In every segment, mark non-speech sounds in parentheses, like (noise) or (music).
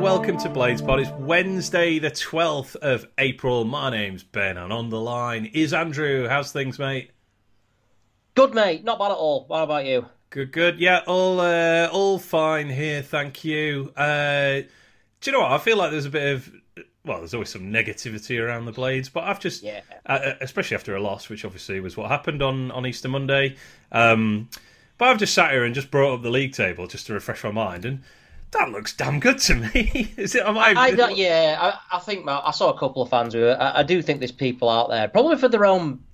welcome to Blades Pod. It's Wednesday, the 12th of April. My name's Ben, and on the line is Andrew. How's things, mate? Good, mate. Not bad at all. What about you? Good, good. Yeah, all uh, all fine here, thank you. Uh, do you know what? I feel like there's a bit of well, there's always some negativity around the Blades, but I've just, Yeah. uh, especially after a loss, which obviously was what happened on on Easter Monday. Um, but I've just sat here and just brought up the league table just to refresh my mind, and that looks damn good to me. (laughs) Is it? Am I? I don't, yeah, I, I think I saw a couple of fans who I, I do think there's people out there, probably for their own.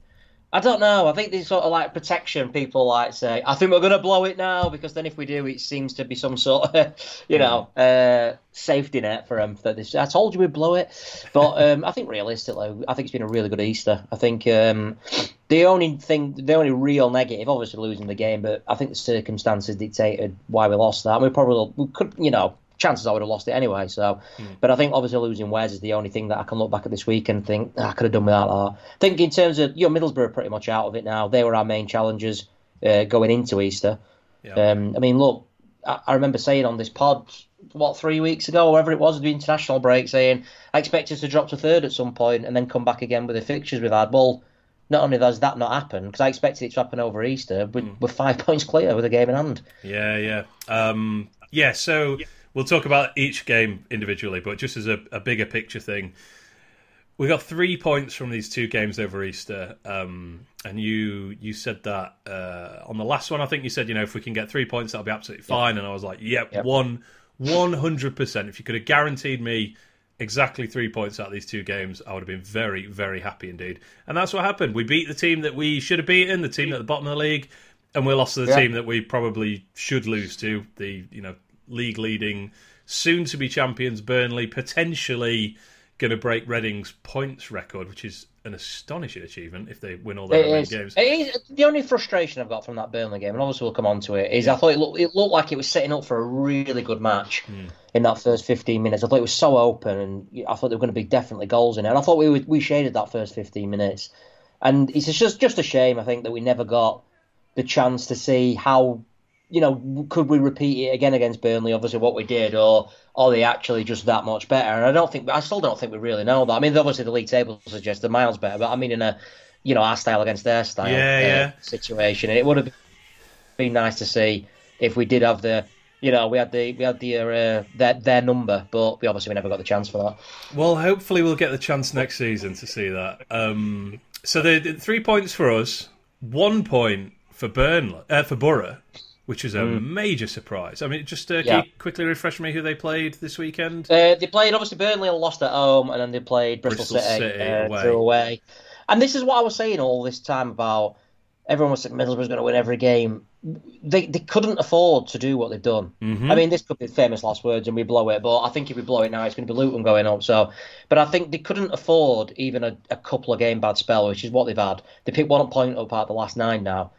I don't know. I think there's sort of like protection. People like say, I think we're going to blow it now because then if we do, it seems to be some sort of, (laughs) you know, uh, safety net for them. That this, I told you we'd blow it, but um, I think realistically, I think it's been a really good Easter. I think um, the only thing, the only real negative, obviously losing the game, but I think the circumstances dictated why we lost that. We probably we could, you know, chances I would have lost it anyway. So, but I think obviously losing Wes is the only thing that I can look back at this week and think "Ah, I could have done without that. I think in terms of you know Middlesbrough are pretty much out of it now. They were our main challengers uh, going into Easter. Yeah. Um, I mean, look, I, I remember saying on this pod what three weeks ago, or whatever it was, the international break, saying I expect us to drop to third at some point and then come back again with the fixtures we've had. Well. Not only does that not happen, because I expected it to happen over Easter, we're, we're five (laughs) points clear with a game in hand. Yeah, yeah, um, yeah. So we'll talk about each game individually, but just as a, a bigger picture thing, we got three points from these two games over Easter, um, and you you said that uh, on the last one. I think you said you know if we can get three points, that'll be absolutely fine. And I was like, yep, Yep. one one hundred percent. If you could have guaranteed me exactly three points out of these two games, I would have been very very happy indeed. And that's what happened. We beat the team that we should have beaten, the team at the bottom of the league, and we lost to the Yeah. team that we probably should lose to, the you know league leading, soon to be champions Burnley, potentially going to break Reading's points record, which is an astonishing achievement if they win all their It remaining is. games. It is. The only frustration I've got from that Burnley game, and obviously we'll come on to it, is I thought it looked, it looked like it was setting up for a really good match Hmm. in that first 15 minutes. I thought it was so open, and I thought there were going to be definitely goals in it. And I thought we we shaded that first 15 minutes, and it's just just a shame. I think that we never got the chance to see how. You know, could we repeat it again against Burnley? Obviously, what we did, or are they actually just that much better? And I don't think, I still don't think we really know that. I mean, obviously the league table suggests they're miles better, but I mean in a, you know, our style against their style Yeah, uh, yeah. situation. And it would have been nice to see if we did have the, you know, we had the we had the uh, their their number, but we obviously we never got the chance for that. Well, hopefully we'll get the chance next season to see that. Um, so the, the three points for us, one point for Burnley, uh, for Borough, which is a major surprise. I mean, just uh, can Yeah. you quickly refresh me who they played this weekend? Uh, they played obviously Burnley and lost at home, and then they played Bristol, Bristol City, City uh, away. away. And this is what I was saying all this time about everyone was saying Middlesbrough's going to win every game. They they couldn't afford to do what they've done. Mm-hmm. I mean, this could be famous last words, and we blow it. But I think if we blow it now, it's going to be Luton going up. So, but I think they couldn't afford even a, a couple of game bad spell, which is what they've had. They picked one point up out of the last nine now.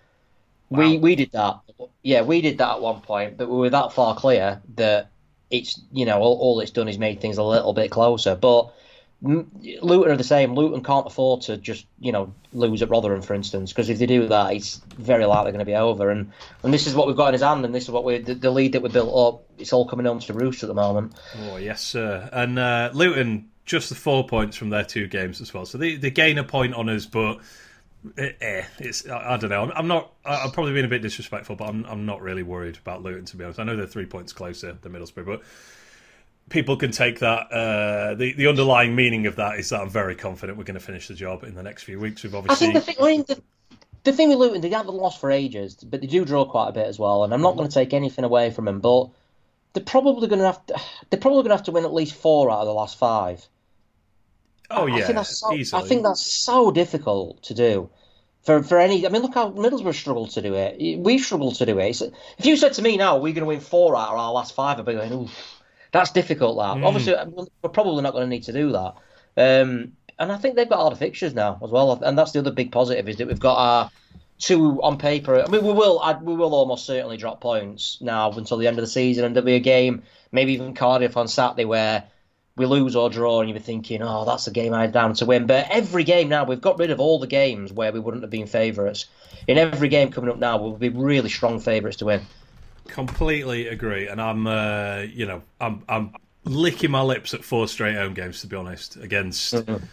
We we did that. Yeah, we did that at one point, but we were that far clear that it's you know all, all it's done is made things a little bit closer. But Luton are the same. Luton can't afford to just you know lose at Rotherham, for instance, because if they do that, it's very likely going to be over. And and this is what we've got in his hand, and this is what we the, the lead that we built up. It's all coming home to roost at the moment. Oh yes, sir. And uh, Luton just the four points from their two games as well. So they, they gain a point on us, but eh, eh, it's I, I don't know. I'm, I'm not. I- I'm probably being a bit disrespectful, but I'm I'm not really worried about Luton to be honest. I know they're three points closer than Middlesbrough, but people can take that. Uh, the the underlying meaning of that is that I'm very confident we're going to finish the job in the next few weeks. We've I obviously think the thing, I mean, the, the thing with Luton, they haven't lost for ages, but they do draw quite a bit as well. And I'm not going to take anything away from them, but they're probably going to have to, they're probably going to have to win at least four out of the last five. oh I think that's so, easily. I think that's so difficult to do. For, for any, I mean, look how Middlesbrough struggled to do it. We've struggled to do it. It's- if you said to me now, we're going to win four out of our last five, I'd be going, ooh, that's difficult. That Hmm. obviously we're probably not going to need to do that. Um, and I think they've got harder fixtures now as well. And that's the other big positive is that we've got our two on paper. I mean, we will I, we will almost certainly drop points now until the end of the season, and there'll be a game, maybe even Cardiff on Saturday, where we lose or draw, and you'll be thinking, oh, that's a game I had down to win. But every game now, we've got rid of all the games where we wouldn't have been favourites. In every game coming up now, we'll be really strong favourites to win. Completely agree, and I'm, uh, you know, I'm, I'm licking my lips at four straight home games, to be honest, against mm-hmm.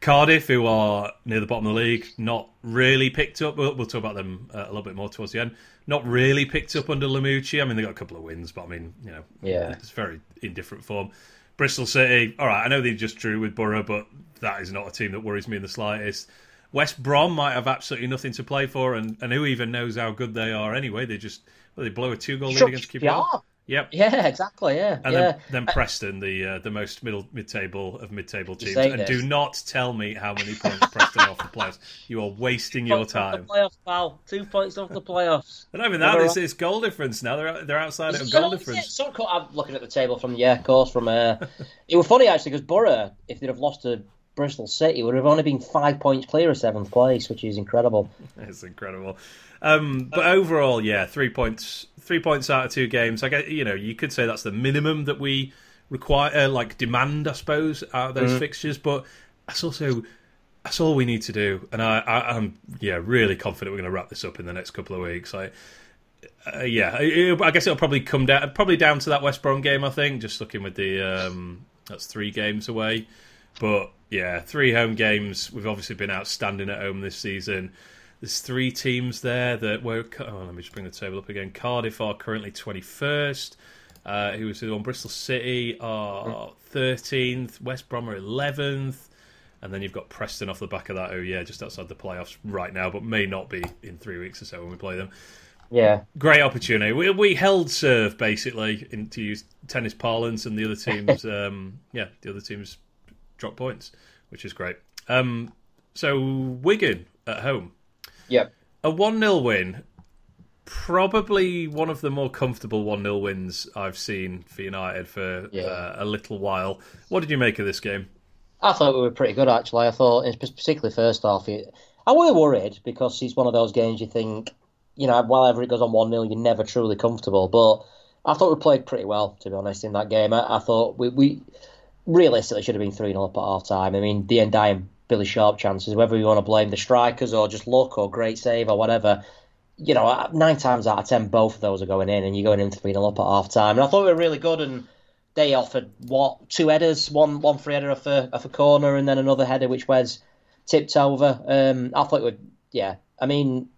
Cardiff, who are near the bottom of the league, not really picked up. We'll, we'll talk about them uh, a little bit more towards the end. Not really picked up under Lamouchi. I mean, they got a couple of wins, but I mean, you know, yeah, it's very indifferent form. Bristol City, all right, I know they just drew with Borough, but that is not a team that worries me in the slightest. West Brom might have absolutely nothing to play for, and, and who even knows how good they are anyway? They just well, they blow a two goal lead against QPR. Yep. Yeah, exactly. Yeah. And yeah. then, then Preston, the uh, the most middle mid table of mid table teams. And this. do not tell me how many points Preston off the playoffs. You are wasting your time. playoffs, pal. Two points off the playoffs. And even that, it's, it's goal difference now. They're they're outside of goal difference. Some I'm looking at the table from yeah, of course. From uh, (laughs) it was funny actually because Borough, if they'd have lost to Bristol City, would have only been five points clear of seventh place, which is incredible. It's incredible. Um, but overall, yeah, three points three points out of two games. I get you know you could say that's the minimum that we require, uh, like demand, I suppose, out of those mm. fixtures. But that's also that's all we need to do. And I, I am yeah really confident we're going to wrap this up in the next couple of weeks. Like. Uh, yeah, it, I guess it'll probably come down probably down to that West Brom game. I think just looking with the um, that's three games away, but yeah, three home games. We've obviously been outstanding at home this season. There's three teams there that were. Oh, let me just bring the table up again. Cardiff are currently 21st. Uh, who was on Bristol City are 13th. West Brom are 11th. And then you've got Preston off the back of that. Oh, yeah, just outside the playoffs right now, but may not be in three weeks or so when we play them. Yeah. Great opportunity. We, we held serve, basically, in, to use tennis parlance, and the other teams, (laughs) um, yeah, the other teams dropped points, which is great. Um, so, Wigan at home. Yep. A 1 0 win, probably one of the more comfortable 1 0 wins I've seen for United for yeah. uh, a little while. What did you make of this game? I thought we were pretty good, actually. I thought, particularly first half, I was worried because it's one of those games you think, you know, whenever it goes on 1 0, you're never truly comfortable. But I thought we played pretty well, to be honest, in that game. I, I thought we, we realistically should have been 3 0 up at half time. I mean, the Ndiaye Billy Sharp chances, whether you want to blame the strikers or just luck or great save or whatever. You know, nine times out of ten, both of those are going in, and you're going in 3 0 up at half time. And I thought we were really good, and they offered, what, two headers, one one free header off a, off a corner, and then another header which was tipped over. Um, I thought it would, yeah. I mean,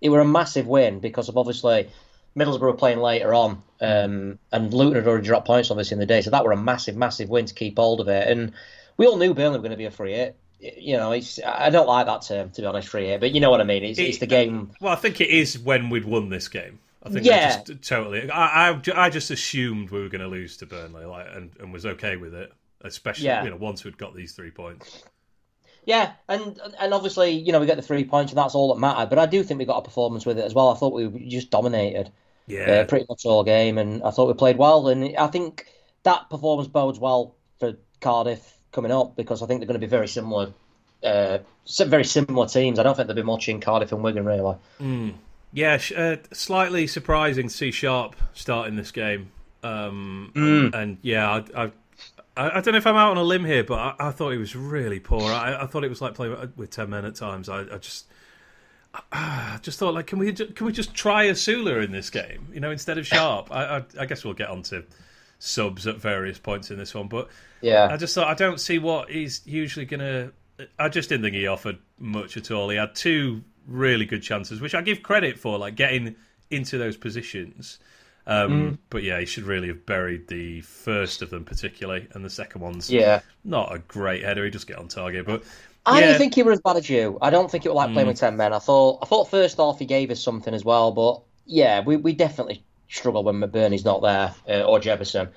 it were a massive win because of obviously Middlesbrough playing later on, um, and Luton had already dropped points obviously in the day, so that were a massive, massive win to keep hold of it. And we all knew Burnley were going to be a free hit you know, it's I don't like that term to be honest, free hit, but you know what I mean. It's, it, it's the game. Well, I think it is when we'd won this game. I think yeah, just, totally. I, I, I just assumed we were going to lose to Burnley, like, and, and was okay with it, especially yeah. you know once we'd got these three points. Yeah, and and obviously you know we get the three points and that's all that mattered. But I do think we got a performance with it as well. I thought we just dominated, yeah, uh, pretty much all game, and I thought we played well. And I think that performance bodes well for Cardiff coming up because I think they're going to be very similar uh, very similar teams. I don't think they'll be much in Cardiff and Wigan really. Mm. Yeah, uh, slightly surprising to see Sharp starting this game. Um, mm. And yeah, I, I, I, don't know if I'm out on a limb here, but I, I thought he was really poor. I, I, thought it was like playing with ten men at times. I, just. I just thought, like, can we can we just try Osula in this game? You know, instead of Sharp. I, I, I guess we'll get on to subs at various points in this one, but yeah, I just thought I don't see what he's usually to I just didn't think he offered much at all. He had two really good chances, which I give credit for, like getting into those positions. Um, mm. But yeah, he should really have buried the first of them, particularly, and the second one's yeah not a great header. He just get on target, but I yeah. don't think he was as bad as you. I don't think it was like playing mm. with ten men. I thought I thought first off he gave us something as well, but yeah, we we definitely struggle when McBurney's not there uh, or Jefferson.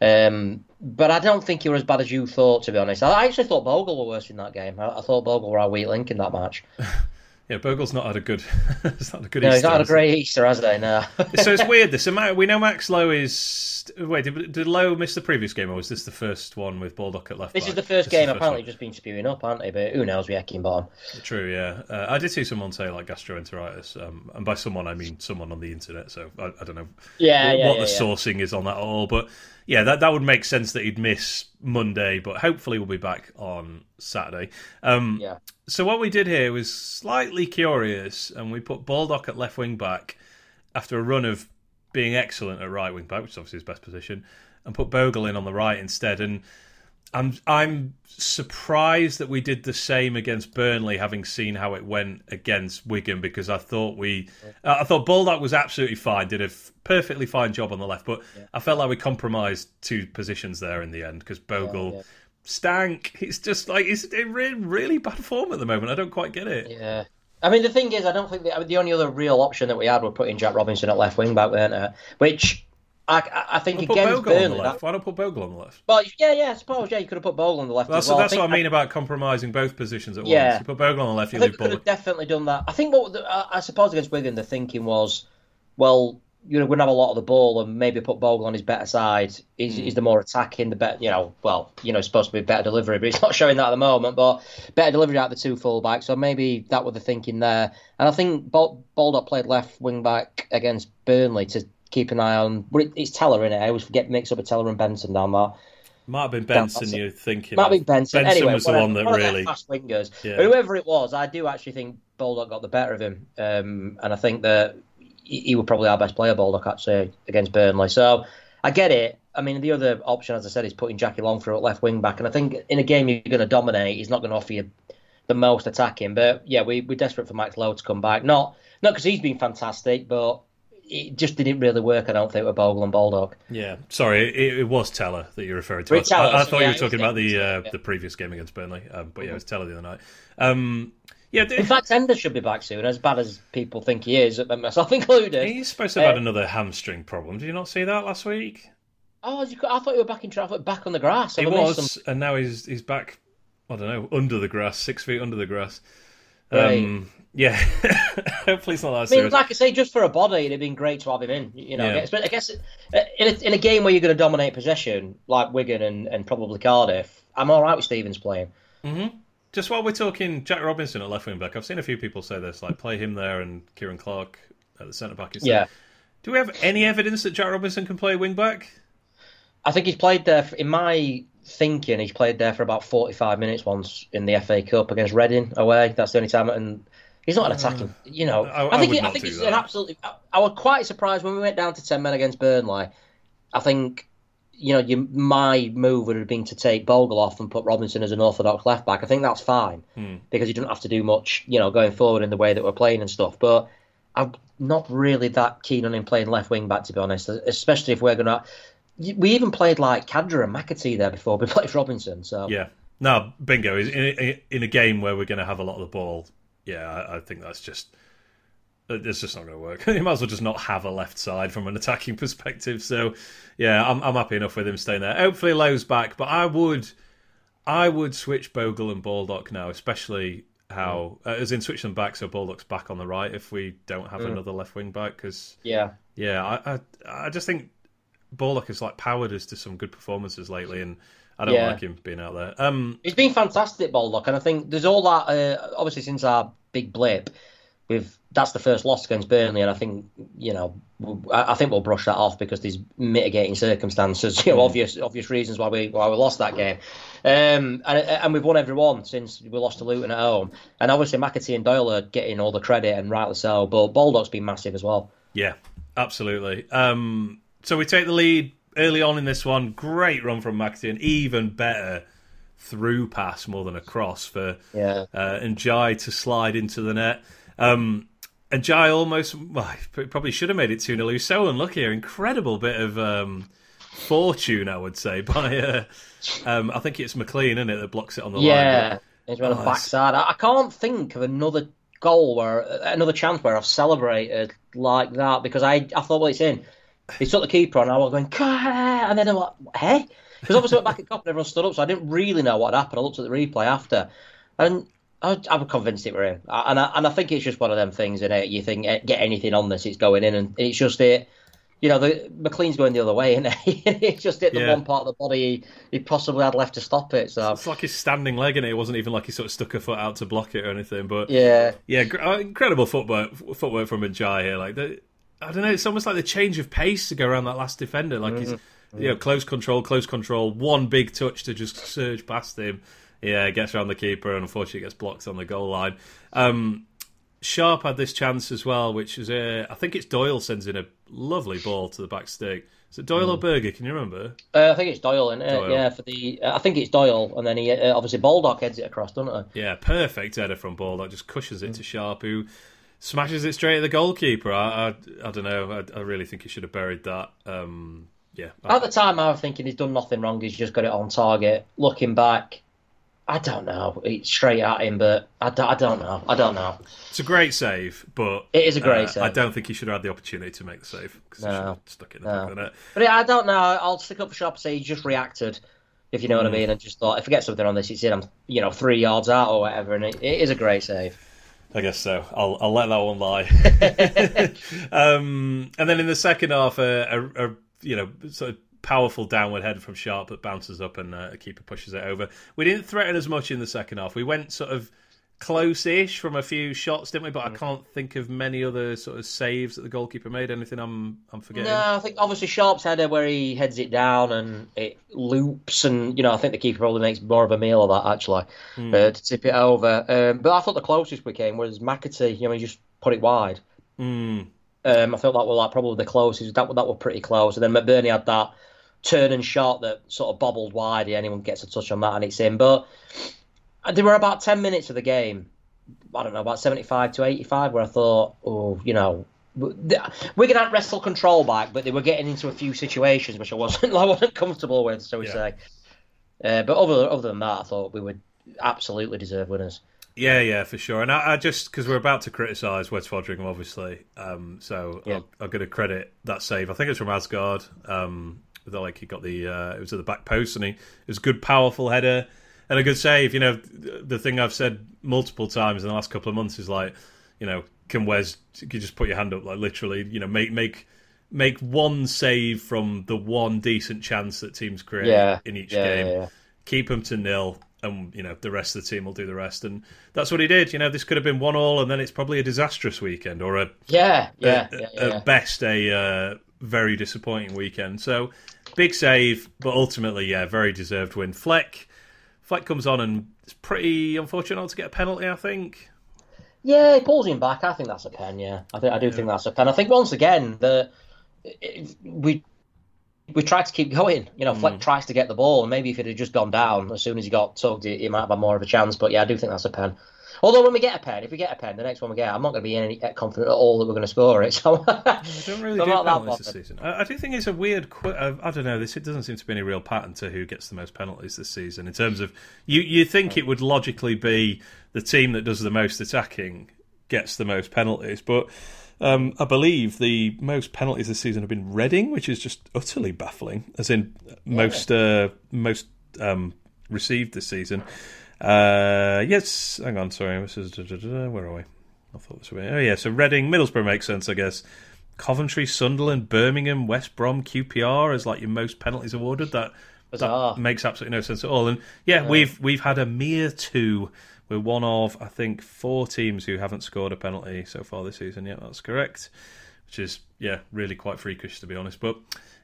Um, but I don't think was as bad as you thought, to be honest. I actually thought Bogle were worse in that game. I, I thought Bogle were our weak link in that match. (laughs) yeah, Bogle's not had a good. (laughs) it's not a good. No, Easter, he's not had a great Easter, has he? No. (laughs) so it's weird. This (laughs) so we know Max Lowe is. Wait, did, did Lowe miss the previous game, or was this the first one with Baldock at left? This back? is the first this game. The apparently, just been spewing up, aren't they? But who knows? We bottom. True. Yeah, uh, I did see someone say like gastroenteritis, um, and by someone I mean someone on the internet. So I, I don't know. Yeah, what, yeah, what yeah, the yeah. sourcing is on that at all, but yeah, that that would make sense that he'd miss Monday, but hopefully we'll be back on Saturday. Um, yeah. So what we did here was slightly curious, and we put Baldock at left wing back after a run of being excellent at right wing back, which is obviously his best position. and put Bogle in on the right instead. And I'm I'm surprised that we did the same against Burnley, having seen how it went against Wigan, because I thought we, uh, I thought Baldock was absolutely fine, did a f- perfectly fine job on the left, but yeah. I felt like we compromised two positions there in the end because Bogle. Yeah, yeah. Stank. It's just like it's in really, really bad form at the moment. I don't quite get it. Yeah, I mean, the thing is, I don't think the, the only other real option that we had was putting Jack Robinson at left wing back, weren't it? Which I, I think we'll against Burnley. That... Why not put Bogle on the left? Well, yeah, yeah, I suppose. Yeah, you could have put Bogle on the left. That's, well. that's I what I mean about compromising both positions at yeah. once. You put Bogle on the left, you I leave Could have definitely done that. I think what the, I suppose against Wigan, the thinking was, well, you know, we're gonna have a lot of the ball and maybe put Bogle on his better side. He's, mm. he's the more attacking, the better, you know, well, you know, it's supposed to be better delivery, but he's not (laughs) showing that at the moment. But better delivery out of the two fullbacks, so maybe that was the thinking there. And I think Baldock played left wing back against Burnley to keep an eye on. It's Tella in it. I always forget mix up with Tella and Benson down there. Might have been Benson. You're thinking. Might have been Benson. Benson anyway, was the one that one really fast wingers. Yeah. whoever it was, I do actually think Baldock got the better of him, um, and I think that he was probably our best player, Baldock, actually, against Burnley. So I get it. I mean, the other option, as I said, is putting Jackie Longthrough at left wing back. And I think in a game you're going to dominate, he's not going to offer you the most attacking. But yeah, we, we're desperate for Max Lowe to come back. Not not because he's been fantastic, but it just didn't really work, I don't think, with Bogle and Baldock. Yeah, sorry, it, it was Tella that you're referring to. I, I, I, thought yeah, you were talking about the uh, yeah. the previous game against Burnley, um, but yeah, it was Tella the other night. Um, yeah, in fact, Enda should be back soon, as bad as people think he is, myself (laughs) included. He's supposed to have uh, had another hamstring problem. Did you not see that last week? Oh, I thought you were back in traffic, back on the grass. He was, and now he's he's back. I don't know, under the grass, six feet under the grass. Right. Yeah, (laughs) hopefully it's not that I mean, serious. like I say, just for a body, it'd have been great to have him in. You know, yeah. I guess uh, in a, in a game where you're going to dominate possession, like Wigan and, and probably Cardiff, I'm all right with Stevens playing. Mm-hmm. Just while we're talking Jack Robinson at left wing back, I've seen a few people say this, like play him there and Ciaran Clark at the centre back instead. Yeah. Do we have any evidence that Jack Robinson can play wing back? I think he's played there. For, in my thinking, he's played there for about forty-five minutes once in the FA Cup against Reading away. That's the only time, and he's not an attacking. Uh, you know, I, I think. He, I think it's an absolutely. I, I was quite surprised when we went down to ten men against Burnley. I think you know, you, my move would have been to take Bogle off and put Robinson as an orthodox left back. I think that's fine hmm. because you don't have to do much, you know, going forward in the way that we're playing and stuff. But I'm not really that keen on him playing left wing back, to be honest, especially if we're going to. We even played like Khadra and McAtee there before we (laughs) played Robinson. So yeah, no, bingo. In a, in a game where we're going to have a lot of the ball, yeah, I, I think that's just it's just not going to work. (laughs) you might as well just not have a left side from an attacking (laughs) perspective. So, yeah, I'm, I'm happy enough with him staying there. Hopefully, Lowe's back, but I would, I would switch Bogle and Baldock now, especially how uh, as in switch them back so Baldock's back on the right if we don't have mm. another left wing back because yeah, yeah, I, I, I just think Baldock has like powered us to some good performances lately and. I don't yeah. like him being out there. Um, He's been fantastic, Baldock, and I think there's all that. Uh, obviously, since our big blip, we've that's the first loss against Burnley, and I think you know I think we'll brush that off because there's mitigating circumstances, (laughs) you know, mm. obvious obvious reasons why we why we lost that game, um, and and we've won every one since we lost to Luton at home, and obviously McAtee and Doyle are getting all the credit and rightly so, but Baldock's been massive as well. Yeah, absolutely. Um, so we take the lead early on in this one. Great run from and even better through pass more than a cross for yeah. uh, Ndiaye to slide into the net. Um, and Jai almost, well, probably should have made it 2 0. He was so unlucky. An incredible bit of um, fortune, I would say, (laughs) by, uh, um, I think it's McLean, isn't it, that blocks it on the yeah, line. Yeah, it's on oh, the backside. I can't think of another goal where, another chance where I've celebrated like that because I, I thought, well, it's in. He took the keeper on, I was going, and then I'm like, hey? Because obviously I went back at cop and everyone stood up, so I didn't really know what happened. I looked at the replay after. And I, am convinced it were him, and I, and I think it's just one of them things. And you think eh, get anything on this, it's going in, and it's just it. You know, the McLean's going the other way, and (laughs) it's just hit the yeah. one part of the body he, he, possibly had left to stop it. So it's like his standing leg, and it? it wasn't even like he sort of stuck a foot out to block it or anything. But yeah, yeah, uh, incredible footwork footwork from Ndiaye here. Like the, I don't know, it's almost like the change of pace to go around that last defender. Like mm-hmm. he's you know close control, close control, one big touch to just surge past him yeah, gets around the keeper and unfortunately gets blocked on the goal line. Um, Sharp had this chance as well, which is a, I think it's Doyle sends in a lovely ball to the back stick. Is it Doyle or Berge? Can you remember? Uh, I think it's Doyle, isn't it? Doyle. Yeah, for the uh, I think it's Doyle, and then he uh, obviously Baldock heads it across, doesn't he? Yeah, perfect header from Baldock. Just cushions it to Sharp, who smashes it straight at the goalkeeper. I, I, I don't know. I, I really think he should have buried that. Um, yeah, At the time, I was thinking he's done nothing wrong. He's just got it on target. Looking back, I don't know. It's straight at him, but I don't, I don't know. I don't know. it's a great save, but It is a great uh, save. I don't think he should have had the opportunity to make the save because he No. should have stuck it in the No. back of the net. But I don't know. I'll stick up for Sharp and say he just reacted, if you know what I Hmm. mean, and just thought if I get something on this, it's in. I'm you know three yards out or whatever, and it, it is a great save. I guess so. I'll I'll let that one lie. (laughs) um, and then in the second half, a, a, a you know sort of powerful downward head from Sharp that bounces up and uh, a keeper pushes it over. We didn't threaten as much in the second half. We went sort of close-ish from a few shots, didn't we? But Mm. I can't think of many other sort of saves that the goalkeeper made. Anything I'm I'm forgetting? No, I think obviously Sharp's header where he heads it down and it loops, and you know I think the keeper probably makes more of a meal of that actually Hmm. uh, to tip it over. Um, but I thought the closest we came was McAtee. You know, he just put it wide. Mm, Um, I felt that was like probably the closest. That that were pretty close. And then McBurney had that turn and shot that sort of bobbled wide. Yeah, anyone gets a touch on that and it's in. But there were about ten minutes of the game. I don't know about seventy-five to eighty-five where I thought, oh, you know. We're gonna wrestle control back, but they were getting into a few situations which I wasn't, (laughs) I wasn't comfortable with, so we Yeah. say. Uh, but other other than that, I thought we would absolutely deserve winners. yeah, yeah, for sure. And I, I just because we're about to criticise Wes Foderingham, obviously. Um, so Yeah. I'll, I'm going to credit that save. I think it's from Aasgaard. Um, like he got the uh, it was at the back post and he it was a good powerful header and a good save. You know the thing I've said multiple times in the last couple of months is like you know can Wes can you just put your hand up like literally you know make make make one save from the one decent chance that teams create Yeah, in each yeah, game yeah, keep them to nil, and you know the rest of the team will do the rest. And that's what he did. You know, this could have been one all, and then it's probably a disastrous weekend, or a Yeah, yeah, a- yeah, at yeah. best a uh, very disappointing weekend. So big save, but ultimately, yeah, very deserved win. Fleck, Fleck comes on, and it's pretty unfortunate not to get a penalty. I think. Yeah, he pulls him back. I think that's a pen. Yeah, I think I do think that's a pen. I think once again the it- we we tried to keep going. You know. Fleck mm. tries to get the ball, and maybe if it had just gone down as soon as he got tugged, he, he might have had more of a chance. But yeah, I do think that's a pen. Although when we get a pen, if we get a pen, the next one we get, I'm not going to be any confident at all that we're going to score it. So I don't really (laughs) I'm do not penalties this season. I, do think it's a weird. Qu- uh, I don't know. This it doesn't seem to be any real pattern to who gets the most penalties this season. In terms of you, you think it would logically be the team that does the most attacking gets the most penalties, but um, I believe the most penalties this season have been Reading, which is just utterly baffling. As in most uh, most um, received this season. Uh, yes, hang on, sorry, this is where are we? I thought this be. Oh yeah, so Reading, Middlesbrough makes sense, I guess. Coventry, Sunderland, Birmingham, West Brom, QPR as like your most penalties awarded. That Bizarre. that makes absolutely no sense at all. And yeah, we've we've had a mere two. We're one of I think four teams who haven't scored a penalty so far this season. Yeah, that's correct. Which is yeah, really quite freakish to be honest. But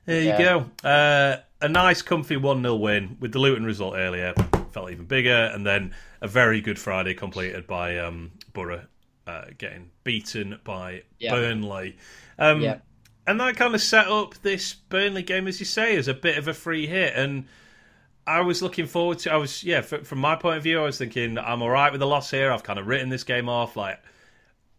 there you go. Uh, a nice, comfy one 0 win with the Luton result earlier. Felt even bigger, and then a very good Friday completed by um, Borough uh, getting beaten by Yeah. Burnley. Um, Yeah. And that kind of set up this Burnley game, as you say, as a bit of a free hit. And I was looking forward to. I was yeah. f from my point of view, I was thinking I'm all right with the loss here. I've kind of written this game off. Like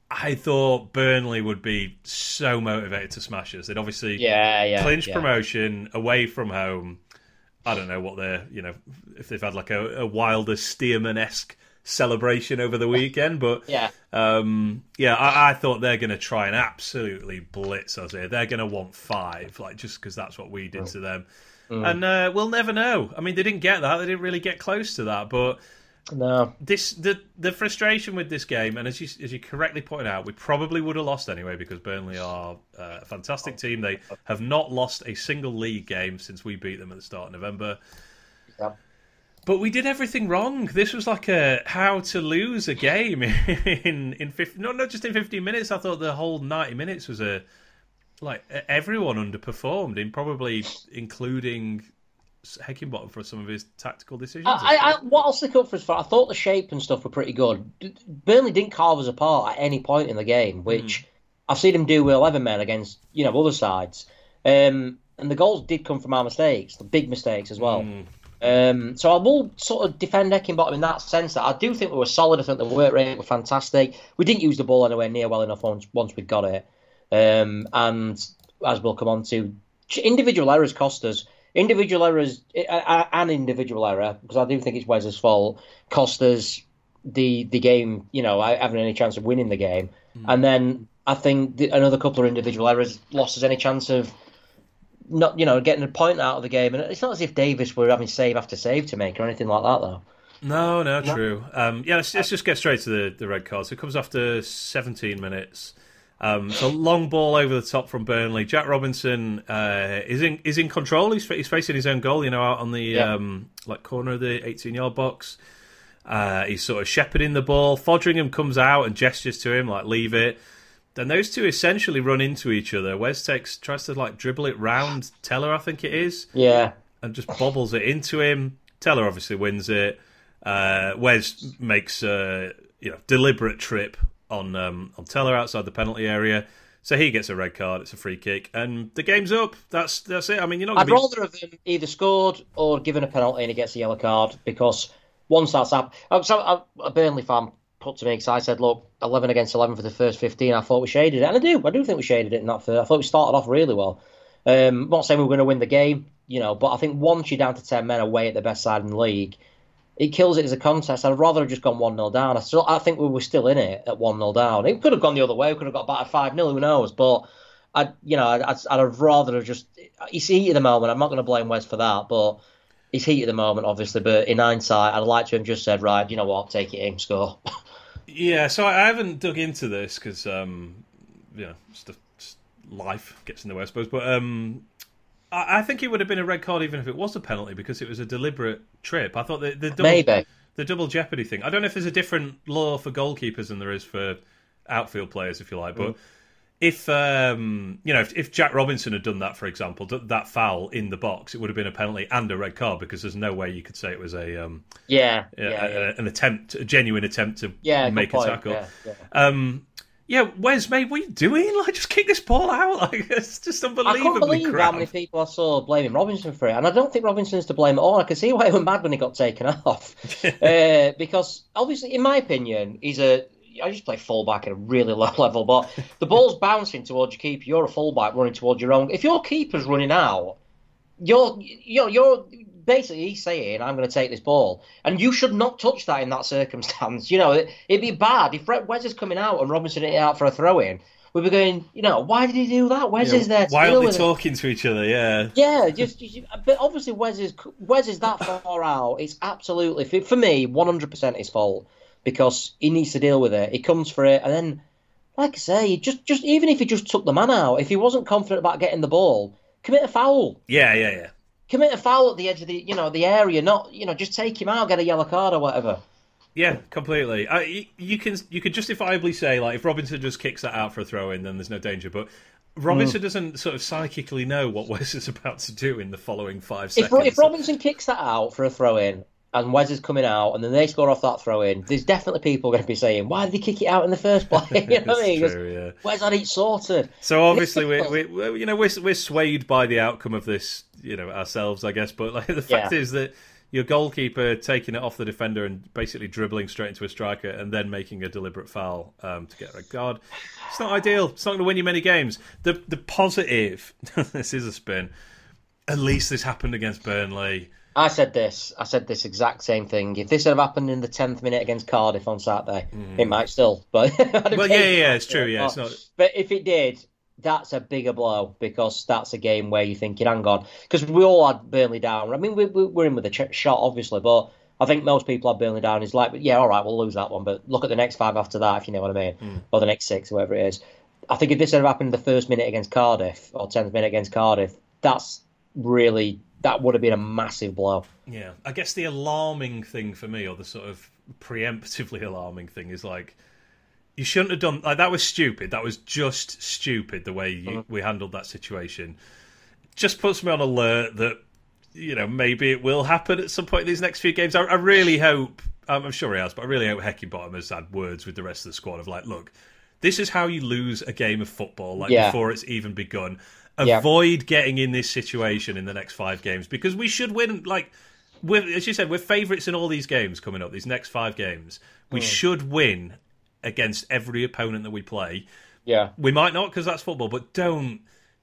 I thought Burnley would be so motivated to smash us. They'd obviously yeah, yeah, clinch yeah. promotion away from home. I don't know what they're you know if they've had like a, a wilder Stearman esque celebration over the weekend, but Yeah, um, yeah, I, I thought they're going to try and absolutely blitz us here. They're going to want five, like just because that's what we did to them. And uh, we'll never know. I mean, they didn't get that. They didn't really get close to that. But no, this, the the frustration with this game, and as you as you correctly pointed out, we probably would have lost anyway because Burnley are uh, a fantastic team. They have not lost a single league game since we beat them at the start of November. Yeah. But we did everything wrong. This was like a how to lose a game (laughs) in in 50, not not just in fifteen minutes. I thought the whole ninety minutes was a like everyone underperformed, in probably including Heckingbottom for some of his tactical decisions. I, I, what I'll stick up for is for I thought the shape and stuff were pretty good. Burnley didn't carve us apart at any point in the game, which I've seen him do with eleven men against you know other sides. Um, and the goals did come from our mistakes, the big mistakes as well. Mm. Um, so I will sort of defend Heckingbottom in that sense that I do think we were solid. I think the work rate were fantastic. We didn't use the ball anywhere near well enough once once we got it. Um, and as we'll come on to, individual errors cost us. Individual errors, an individual error, because I do think it's Wes's fault, cost us the the game. You know, having any chance of winning the game, mm. and then I think the, another couple of individual errors lost us any chance of not you know getting a point out of the game. And it's not as if Davies were having save after save to make or anything like that, though. No, no, true. Um, yeah, let's, let's, just get straight to the, the red card. So it comes after 17 minutes. Um, so long ball over the top from Burnley. Jack Robinson uh, is in is in control. He's, he's facing his own goal, you know, out on the yeah. um, like corner of the 18 yard box. Uh, he's sort of shepherding the ball. Foderingham comes out and gestures to him like leave it. Then those two essentially run into each other. Wes takes tries to like dribble it round Tella, I think it is. Yeah. And just bobbles it into him. Tella obviously wins it. Uh, Wes makes a you know deliberate trip on um, on Tella outside the penalty area. So he gets a red card. It's a free kick, and the game's up. That's that's it. I mean, you're not. I'd be... rather have them either scored or given a penalty and he gets a yellow card because once that's up, I'm, I'm a Burnley fan put to me because I said, look, 11 against 11 for the first 15. I thought we shaded it, and I do. I do think we shaded it in that first. I thought we started off really well. Um, I'm not saying we were going to win the game, you know, but I think once you're down to 10 men away at the best side in the league, it kills it as a contest. I'd rather have just gone 1 0 down. I still, I think we were still in it at 1 0 down. It could have gone the other way. We could have got at 5 0, who knows? But, I, you know, I'd, I'd have rather have just. He's heat at the moment. I'm not going to blame Wes for that, but it's heat at the moment, obviously. But in hindsight, I'd like to have just said, right, you know what, take it in, score. (laughs) Yeah, so I haven't dug into this because, um, you know, just life gets in the way, I suppose. But um, I, I, think it would have been a red card even if it was a penalty because it was a deliberate trip. I thought the, the double, maybe the double jeopardy thing. I don't know if there's a different law for goalkeepers than there is for outfield players, if you like, but. Mm if um, you know if, if, Jack Robinson had done that, for example, that foul in the box, it would have been a penalty and a red card because there's no way you could say it was a um, yeah, a, yeah, yeah, an attempt, a genuine attempt to yeah, make a tackle. Um, yeah, Wes, mate, what are you doing? (laughs) Like, just kick this ball out. (laughs) Like, it's just unbelievably I can't believe crap. how many people I saw blaming Robinson for it, and I don't think Robinson's to blame at all. I can see why he was mad when he got taken (laughs) off, uh, because obviously, in my opinion, he's a I just play fullback at a really low level, but the ball's bouncing towards your keeper. You're a fullback running towards your own. If your keeper's running out, you're you're you're basically he's saying I'm going to take this ball, and you should not touch that in that circumstance. You know, it, would be bad if Wes is coming out and Robinson hit it out for a throw in. We'd be going, you know, why did he do that? Wes yeah, is there. why aren't they talking it? to each other? Yeah, yeah. Just, just, but obviously Wes is Wes is that far out. It's absolutely for me 100 percent his fault because he needs to deal with it. He comes for it, and then, like I say, just just even if he just took the man out, if he wasn't confident about getting the ball, commit a foul. Yeah, yeah, yeah. Commit a foul at the edge of the you know the area, not you know just take him out, get a yellow card or whatever. Yeah, completely. Uh, you, can you could justifiably say like if Robinson just kicks that out for a throw in, then there's no danger. But Robinson mm. doesn't sort of psychically know what (laughs) Wes is about to do in the following five seconds. If, if Robinson kicks that out for a throw in, and Wes is coming out, and then they score off that throw in, there's definitely people going to be saying, "Why did they kick it out in the first (laughs) place?" (laughs) you know what I mean? True, yeah. Where's that eat sorted? So obviously, we're, we're, you know, we're, we're swayed by the outcome of this, you know, ourselves, I guess. But like the fact yeah. is that your goalkeeper taking it off the defender and basically dribbling straight into a striker, and then making a deliberate foul um, to get a card. It's not ideal. It's not going to win you many games. The the positive, (laughs) this is a spin. At least this happened against Burnley I said this. I said this exact same thing. If this had happened in the tenth minute against Cardiff on Saturday, mm. it might still. But (laughs) well, yeah, yeah, it's true. Yeah, it's not. But if it did, that's a bigger blow because that's a game where you're thinking, hang on, because we all had Burnley down. I mean, we, we, are in with a ch- shot, obviously, but I think most people have Burnley down. Is like, yeah, all right, we'll lose that one, but look at the next five after that, if you know what I mean, mm. or the next six, whatever it is. I think if this had happened the first minute against Cardiff or tenth minute against Cardiff, that's really that would have been a massive blow. Yeah, I guess the alarming thing for me, or the sort of preemptively (laughs) alarming thing, is like you shouldn't have done like that. Was stupid. That was just stupid the way you, mm-hmm. we handled that situation. Just puts me on alert that you know maybe it will happen at some point in these next few games. I, I really hope. I'm sure he has, but I really hope Heckingbottom has had words with the rest of the squad of like, look, this is how you lose a game of football, like yeah. before it's even begun avoid getting in this situation in the next five games because we should win. Like, we're, as you said, we're favourites in all these games coming up. These next five games, we mm. should win against every opponent that we play. Yeah, we might not because that's football, but don't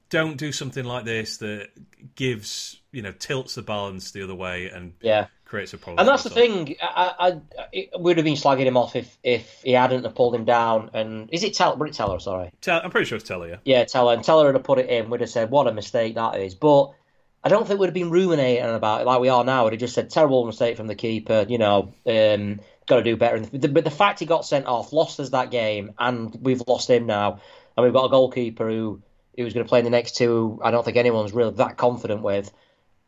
don't do something like this that gives you know tilts the balance the other way and yeah creates a problem. And that's the thing. I, I, I would have been slagging him off if, if he hadn't have pulled him down. And is it Tella? Brit Tella, sorry. Tell, I'm pretty sure it's Tella. Yeah. yeah, Tella. And Tella would have put it in. We'd have said, "What a mistake that is." But I don't think we'd have been ruminating about it like we are now. We'd have just said, "Terrible mistake from the keeper." You know, um, got to do better. But the fact he got sent off, lost us that game, and we've lost him now, and we've got a goalkeeper who who's going to play in the next two. I don't think anyone's really that confident with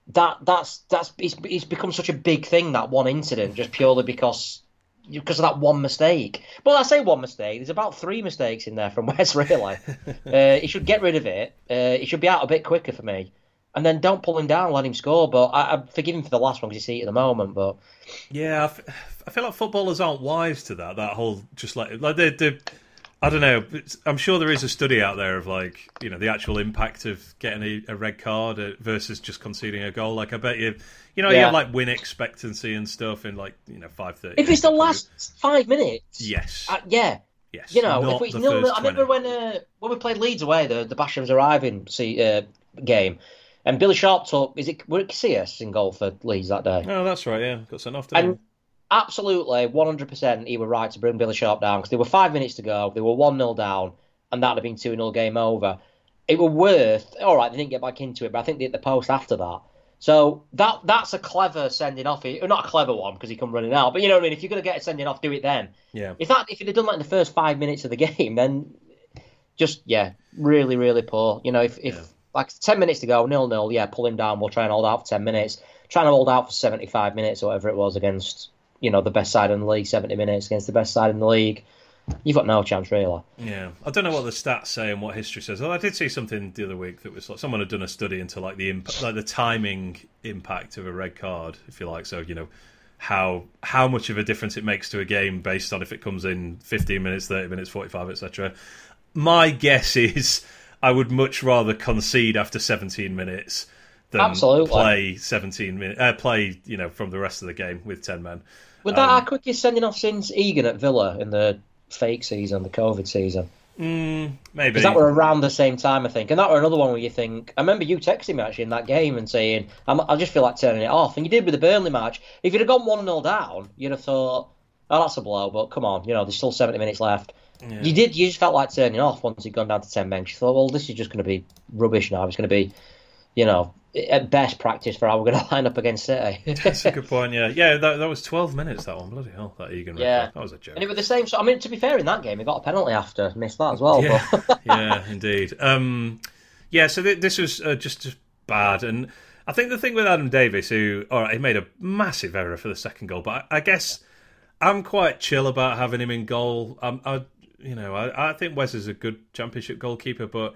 that that's that's it's, it's become such a big thing that one incident just purely because because of that one mistake. Well, I say one mistake. There's about three mistakes in there from (laughs) Wes. Really, (laughs) uh, he should get rid of it. Uh, he should be out a bit quicker for me, and then don't pull him down, let him score. But I, I forgive him for the last one because you see it at the moment. But yeah, I, f- I feel like footballers aren't wise to that. That whole just like like the the I don't know. I'm sure there is a study out there of like you know the actual impact of getting a, a red card uh, versus just conceding a goal. Like I bet you, you know, yeah. you have like win expectancy and stuff in like you know five thirty. If it's the last five minutes, yes, uh, yeah, yes. You know, if it's nil, I remember when uh, when we played Leeds away, the the Basham's arriving see, uh, game, and Billy Sharp took is it were it Casillas in goal for Leeds that day? Oh, that's right. Yeah, got sent off. And absolutely 100% he were right to bring Billy Sharp down because there were five minutes to go. They were 1 0 down, and that'd have been 2 0 game over. It were worth, all right, they didn't get back into it, but I think they hit the post after that. So that that's a clever sending off. Eh, not a clever one because he come running out, but you know what I mean. If you're going to get a sending off, do it then. Yeah. If that if you'd have done that in the first five minutes of the (laughs) game, then just yeah, really really poor. You know, if if yeah. Like ten minutes to go, nil nil, yeah, pull him down. We'll try and hold out for ten minutes. Trying to hold out for seventy five minutes or whatever it was against you know the best side in the league, seventy minutes against the best side in the league. You've got no chance, really. Yeah, I don't know what the stats say and what history says. Well, I did see something the other week that was like someone had done a study into like the imp- like the timing impact of a red card, if you like. So you know how how much of a difference it makes to a game based on if it comes in 15 minutes, 30 minutes, 45, etc. My guess is I would much rather concede after 17 minutes than Absolutely. play 17 minutes, uh, play you know from the rest of the game with 10 men. Was that um, our quickest sending off since Egan at Villa in the fake season, the COVID season? Mm, maybe. Because that were around the same time, I think. And that were another one where you think. I remember you texting me actually in that game and saying, i just feel like turning it off. And you did with the Burnley match. If you'd have gone 1 0 down, you'd have thought, oh, that's a blow, but come on, you know, there's still 70 minutes left. Yeah. You did, you just felt like turning off once you'd gone down to 10 men. You thought, well, this is just going to be rubbish now. It's going to be, you know, at best practice for how we're going (laughs) to line up against City. That's a good point. Yeah, yeah. That, that was twelve minutes. That one, bloody hell, that Egan. Yeah, that was a joke. And it was the same. So I mean, to be fair, in that game, he got a penalty after missed that as well. Yeah, (laughs) yeah, indeed. Um, yeah. So th- this was uh, just, just bad, and I think the thing with Adam Davies, who all right, he made a massive error for the second goal, but I, I guess I'm quite chill about having him in goal. Um, I, you know, I, I think Wes is a good championship goalkeeper, but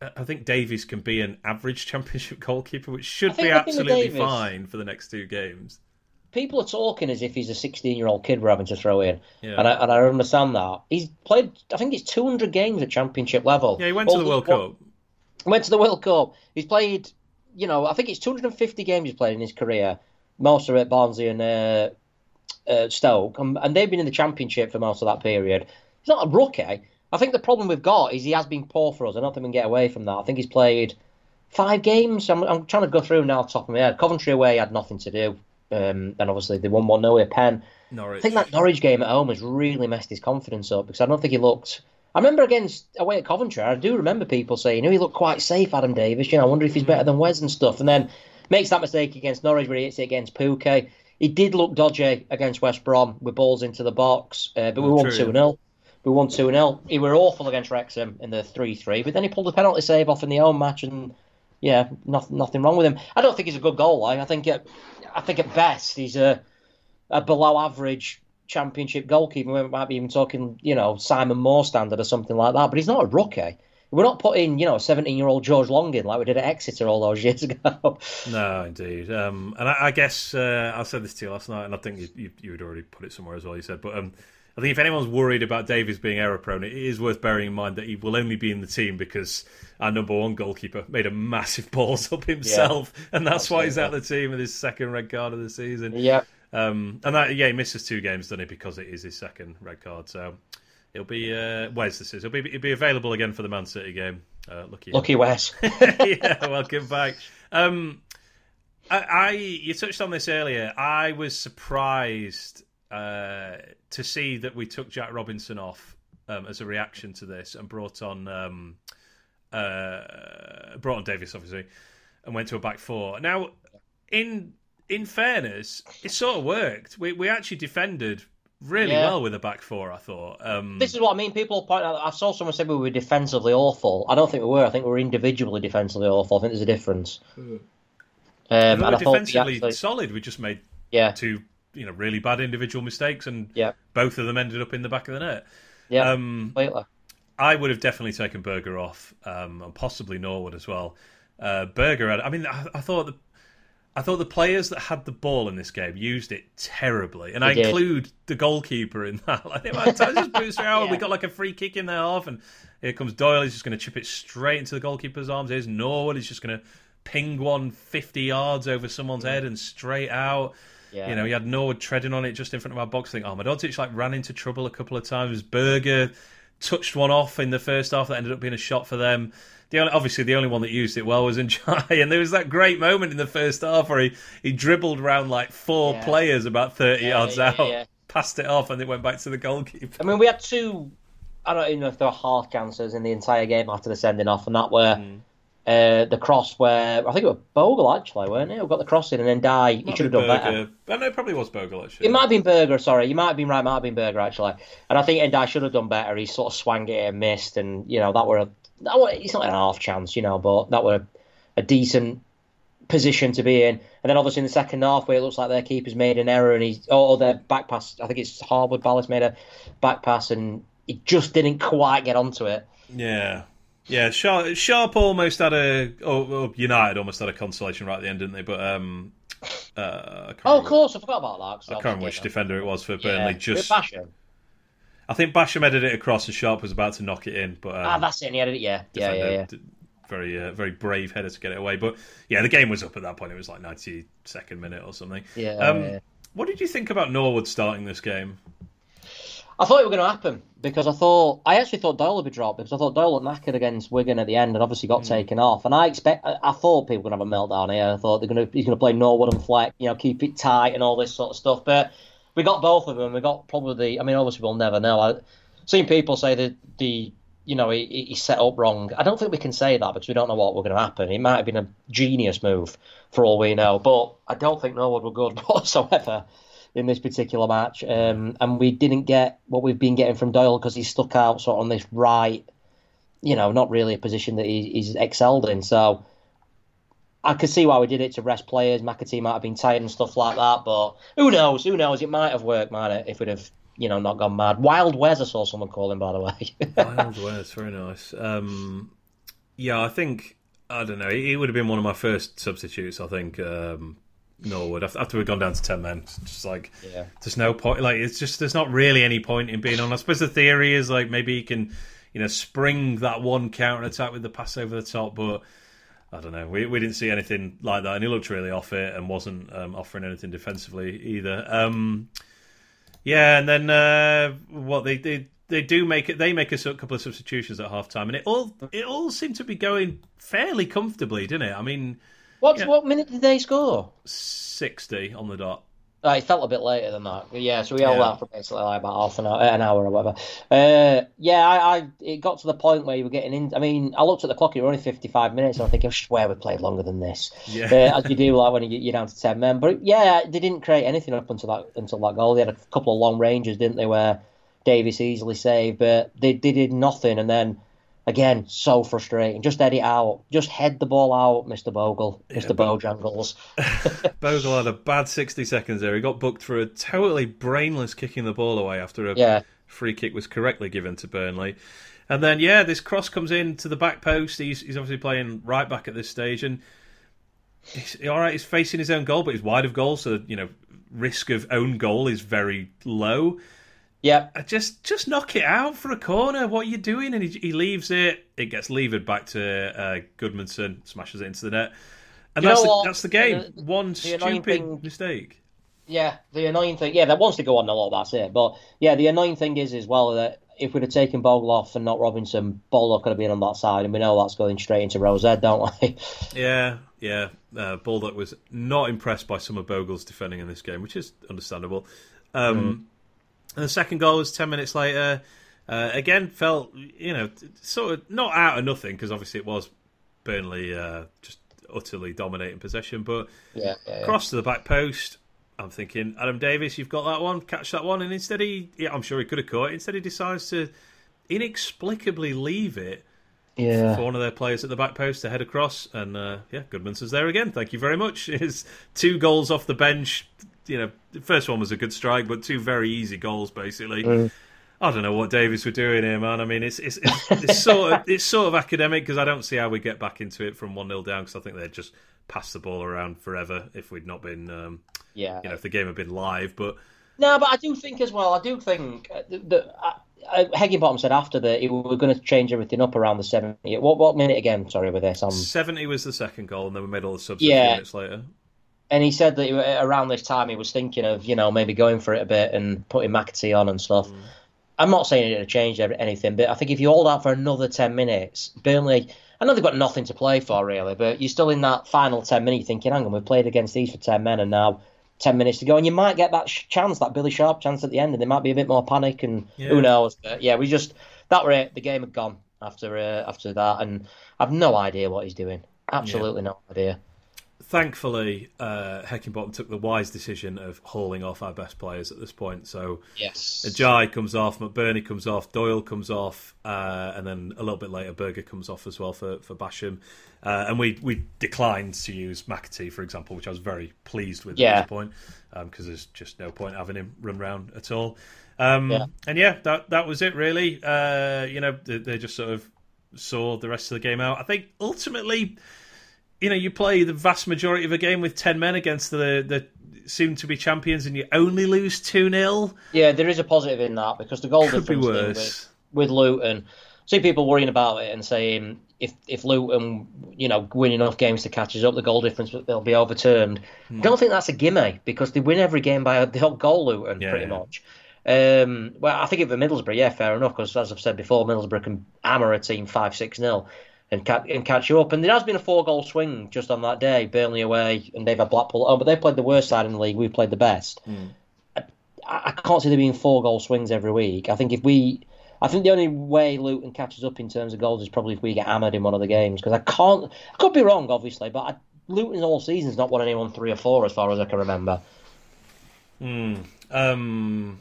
I think Davies can be an average (laughs) championship goalkeeper, which should be absolutely fine for the next two games. People are talking as if he's a 16 year old kid we're having to throw in. Yeah. And, I, and I understand that. He's played, I think it's 200 games at championship level. Yeah, he went All to the World Cup. Went to the World Cup. He's played, you know, I think it's 250 games he's played in his career, most of it Barnsley and uh, uh, Stoke. And, and they've been in the championship for most of that period. He's not a rookie. I think the problem we've got is he has been poor for us. I don't think we can get away from that. I think he's played five games. I'm, I'm trying to go through now, top of my head. Coventry away he had nothing to do. Um, and obviously they won 1 0 with Penn. Norwich. I think that Norwich game at home has really messed his confidence up because I don't think he looked. I remember against away at Coventry, I do remember people saying, you know, he looked quite safe, Adam Davies. You know, I wonder if he's better than Wes and stuff. And then makes that mistake against Norwich where he hits it against Pukki. He did look dodgy against West Brom with balls into the box, uh, but we won 2 0 we won 2 0. He were awful against Wrexham in the 3 3, but then he pulled a penalty save off in the home match, and yeah, nothing, nothing wrong with him. I don't think he's a good goal line. I think at, I think at best he's a, a below average championship goalkeeper. We might be even talking, you know, Simon Moore standard or something like that, but he's not a rookie. We're not putting, you know, 17 year old George Long in like we did at Exeter all those (laughs) years ago. no, indeed. Um, and I, I guess uh, I said this to you last night, and I think you, you, you, had already put it somewhere as well. You said, but um, I think if anyone's worried about Davies being error prone, it is worth bearing in mind that he will only be in the team because our number one goalkeeper made a massive (laughs) balls up himself, yeah, and that's why he's out the team with his second red card of the season. Yeah. Um, and that, yeah, he misses two games, doesn't he? Because it is his second red card. So it'll be uh, Wes. This is. It'll be. It'll be available again for the Man City game. Uh, lucky. Lucky Wes. (laughs) yeah. Welcome back. Um, I, I, you touched on this earlier. I was surprised uh, to see that we took Jack Robinson off um, as a reaction to this and brought on um, uh, brought on Davies obviously and went to a back four. Now, in in fairness, it sort of worked. We we actually defended really yeah. well with a back four. I thought. Um, this is what I mean. People point out. I saw someone say we were defensively awful. I don't think we were. I think we were individually defensively awful. I think there's a difference. Um, we were defensively actually... solid. We just made yeah. two you know really bad individual mistakes, and yeah. both of them ended up in the back of the net. Yeah, um, completely. I would have definitely taken Berge off, um, and possibly Norwood as well. Uh, Berge, I mean, I, I, thought the I thought the players that had the ball in this game used it terribly, and they I did. include the goalkeeper in (laughs) that. Like, just boost out. yeah. We got like a free kick in there half, and here comes Doyle. He's just going to chip it straight into the goalkeeper's arms. Here's Norwood. He's just going to ping one 50 yards over someone's head and straight out. Yeah. You know, he had Norwood treading on it just in front of our box. Think Ahmedhodzic like ran into trouble a couple of times. Berge touched one off in the first half that ended up being a shot for them. The only, obviously the only one that used it well was Ndiaye, (laughs) and there was that great moment in the first half where he, he dribbled around like four yeah. players about thirty yeah, yards yeah, out, passed it off, and it went back to the goalkeeper. I mean, we had two. I don't even know if there were half chances in the entire game after the sending off, and that were. Mm uh, the cross where I think it was Bogle actually, weren't it? Who got the cross in and then die. He should have done better. But no, it probably was Bogle actually. It might have been Berge. Sorry, you might have been right. Might have been Berge actually. And I think Ndiaye should have done better. He sort of swung it and missed, and you know that were a, that were it's not an half chance, you know, but that were a, a decent position to be in. And then obviously in the second half, where it looks like their keeper's made an error and he's or their back pass. I think it's Harwood-Bellis made a back pass and he just didn't quite get onto it. Yeah. Yeah, Sharp, Sharp almost had a. Oh, United almost had a consolation right at the end, didn't they? But um, uh, oh, of course, I forgot about that. I can't remember which defender it was for Burnley. Yeah. Just Basham. I think Basham headed it across, and Sharp was about to knock it in, but um, ah, that's it. he headed it. Yeah, yeah, yeah, yeah. Very, uh, very brave header to get it away. But yeah, the game was up at that point. It was like ninety second minute or something. Yeah, um, yeah. What did you think about Norwood starting this game? I thought it was going to happen because I thought I actually thought Doyle would be dropped because I thought Doyle looked knackered against Wigan at the end and obviously got mm. taken off. And I expect I, thought people were going to have a meltdown here. I thought they're going to he's going to play Norwood and Fleck, you know, keep it tight and all this sort of stuff. But we got both of them. We got probably the. I mean, obviously we'll never know. I've seen people say that the you know he, he set up wrong. I don't think we can say that because we don't know what was going to happen. It might have been a genius move for all we know, but I don't think Norwood were good (laughs) whatsoever in this particular match, um, and we didn't get what we've been getting from Doyle because he's stuck out sort of on this right, you know, not really a position that he, he's excelled in. So I could see why we did it to rest players. McAtee might have been tired and stuff like that, but who knows? Who knows? It might have worked, might it, if we'd have you know not gone mad. Wild Wes, I saw someone call him by the way. (laughs) Wild Wes, very nice. Um, yeah, I think I don't know. It would have been one of my first substitutes. I think. Um, Norwood after we've gone down to ten men. Just like yeah. there's no point. Like it's just there's not really any point in being on. I suppose the theory is like maybe he can you know spring that one counter attack with the pass over the top, but. I don't know. We we didn't see anything like that, and he looked really off it and wasn't um, offering anything defensively either. Um, yeah, and then uh, what they they they do make it. They make a couple of substitutions at half time, and it all it all seemed to be going fairly comfortably, didn't it? I mean, what yeah. what minute did they score? Sixty on the dot. Oh, it felt a bit later than that. Yeah, so we held yeah. that for basically like about half an hour, an hour or whatever. Uh, yeah, I, I, it got to the point where you were getting in. I mean, I looked at the clock; it was only fifty-five minutes, and I think I swear we played longer than this. Yeah, uh, as you do like when you, are down to ten men. But yeah, they didn't create anything up until that until that goal. They had a couple of long ranges, didn't they? Where Davies easily saved, but they, they did nothing, and then Again, so frustrating. Just edit out. Just head the ball out, Mr. Bogle, Mr. Yeah, Bojangles. (laughs) (laughs) Bogle had a bad 60 seconds there. He got booked for a totally brainless kicking the ball away after a yeah. free kick was correctly given to Burnley. And then, yeah, this cross comes in to the back post. He's, he's obviously playing right back at this stage. And he's, all right, he's facing his own goal, but he's wide of goal. So, you know, risk of own goal is very low. Yeah, just just knock it out for a corner. What are you doing? And he, he leaves it. It gets levered back to uh, Gudmundsson, smashes it into the net, and You that's the, that's the game. The- One the annoying stupid thing- mistake. Yeah, the annoying thing, yeah, that wants to go on a lot. That's it. But yeah, the annoying thing is as well that if we'd have taken Bogle off and not Robinson, Bogle could have been on that side, and we know that's going straight into Rosette, don't we? (laughs) Yeah, yeah. Uh, Baldock was not impressed by some of Bogle's defending in this game, which is understandable. Um, And the second goal was ten minutes later. Uh, again, felt you know sort of not out of nothing because obviously it was Burnley uh, just utterly dominating possession, but yeah, yeah, yeah. cross to the back post. I'm thinking, Adam Davies, you've got that one, catch that one, and instead he, yeah, I'm sure he could have caught it. Instead, he decides to inexplicably leave it yeah. for one of their players at the back post to head across, and uh, yeah, Gudmundsson's there again. Thank you very much. (laughs) It's two goals off the bench. You know, the first one was a good strike, but two very easy goals basically. Mm. I don't know what Davies were doing here, man. I mean, it's it's it's, it's sort of (laughs) it's sort of academic because I don't see how we get back into it from one 0 down because I think they'd just pass the ball around forever if we'd not been, um, yeah. you know, if the game had been live. But No, but I do think as well. I do think that uh, uh, said after that we were going to change everything up around the 70. What what minute again? Sorry with this. Um, seventy was the second goal, and then we made all the subs a few Yeah. minutes later. And he said that he- around this time he was thinking of you know maybe going for it a bit and putting McAtee on and stuff. I'm not saying it would change ev- anything, but I think if you hold out for another 10 minutes, Burnley. I know they've got nothing to play for really, but you're still in that final 10 minutes thinking, hang on, we've played against these for 10 men and now 10 minutes to go. And you might get that sh- chance, that Billy Sharp chance at the end, and there might be a bit more panic and Yeah. who knows. But yeah, we just, that were it. The game had gone after uh, after that, and I've no idea what he's doing. Absolutely no idea. Thankfully, uh, Heckingbottom took the wise decision of hauling off our best players at this point. So Yes. Ajay comes off, McBurnie comes off, Doyle comes off, uh, and then a little bit later, Berge comes off as well for for Basham. Uh, and we we declined to use McAtee, for example, which I was very pleased with Yeah. at this point because there's just no point having him run round at all. Um, Yeah. And yeah, that that was it really. Uh, you know, they, they just sort of saw the rest of the game out. I think ultimately you know, you play the vast majority of a game with ten men against the the soon to be champions, and you only lose two 0 Yeah, there is a positive in that because the goal Could difference worse. with, with Luton. See people worrying about it and saying if if Luton, you know, win enough games to catch us up, the goal difference they'll be overturned. Hmm. I don't think that's a gimme because they win every game by a the goal. Luton Yeah, pretty yeah. much. Um, well, I think if the Middlesbrough, yeah, fair enough. Because as I've said before, Middlesbrough can hammer a team five six nil and ca- and catch you up. And there has been a four goal swing just on that day. Burnley away, and they've had Blackpool. Oh, but they played the worst side in the league. We played the best. I, I can't see there being four goal swings every week. I think if we, I think the only way Luton catches up in terms of goals is probably if we get hammered in one of the games. Because I can't, I could be wrong, obviously, but I, Luton all season's not won anyone three or four as far as I can remember. Um,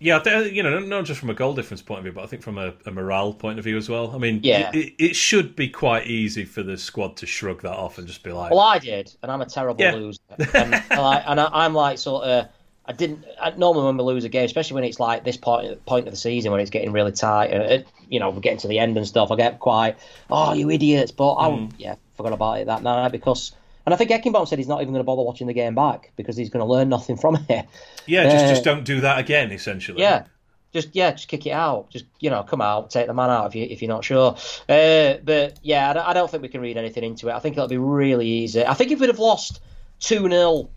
yeah, you know, not just from a goal difference point of view, but I think from a, a morale point of view as well. I mean, Yeah. it, it should be quite easy for the squad to shrug that off and just be like, Well, I did, and I'm a terrible Yeah. loser. And, I, and I, I'm like sort of. I didn't. I, normally, when we lose a game, especially when it's like this point point of the season when it's getting really tight, and it, you know we're getting to the end and stuff, I get quite, oh, you idiots! But I, Mm. yeah, forgot about it that night because, and I think Heckingbottom said he's not even going to bother watching the game back because he's going to learn nothing from it. yeah, just Uh, just don't do that again. Essentially, Yeah, just yeah, just kick it out. Just you know, come out, take the man out if you if you're not sure. Uh, but yeah, I don't, I don't think we can read anything into it. I think it'll be really easy. I think if we'd have lost two 0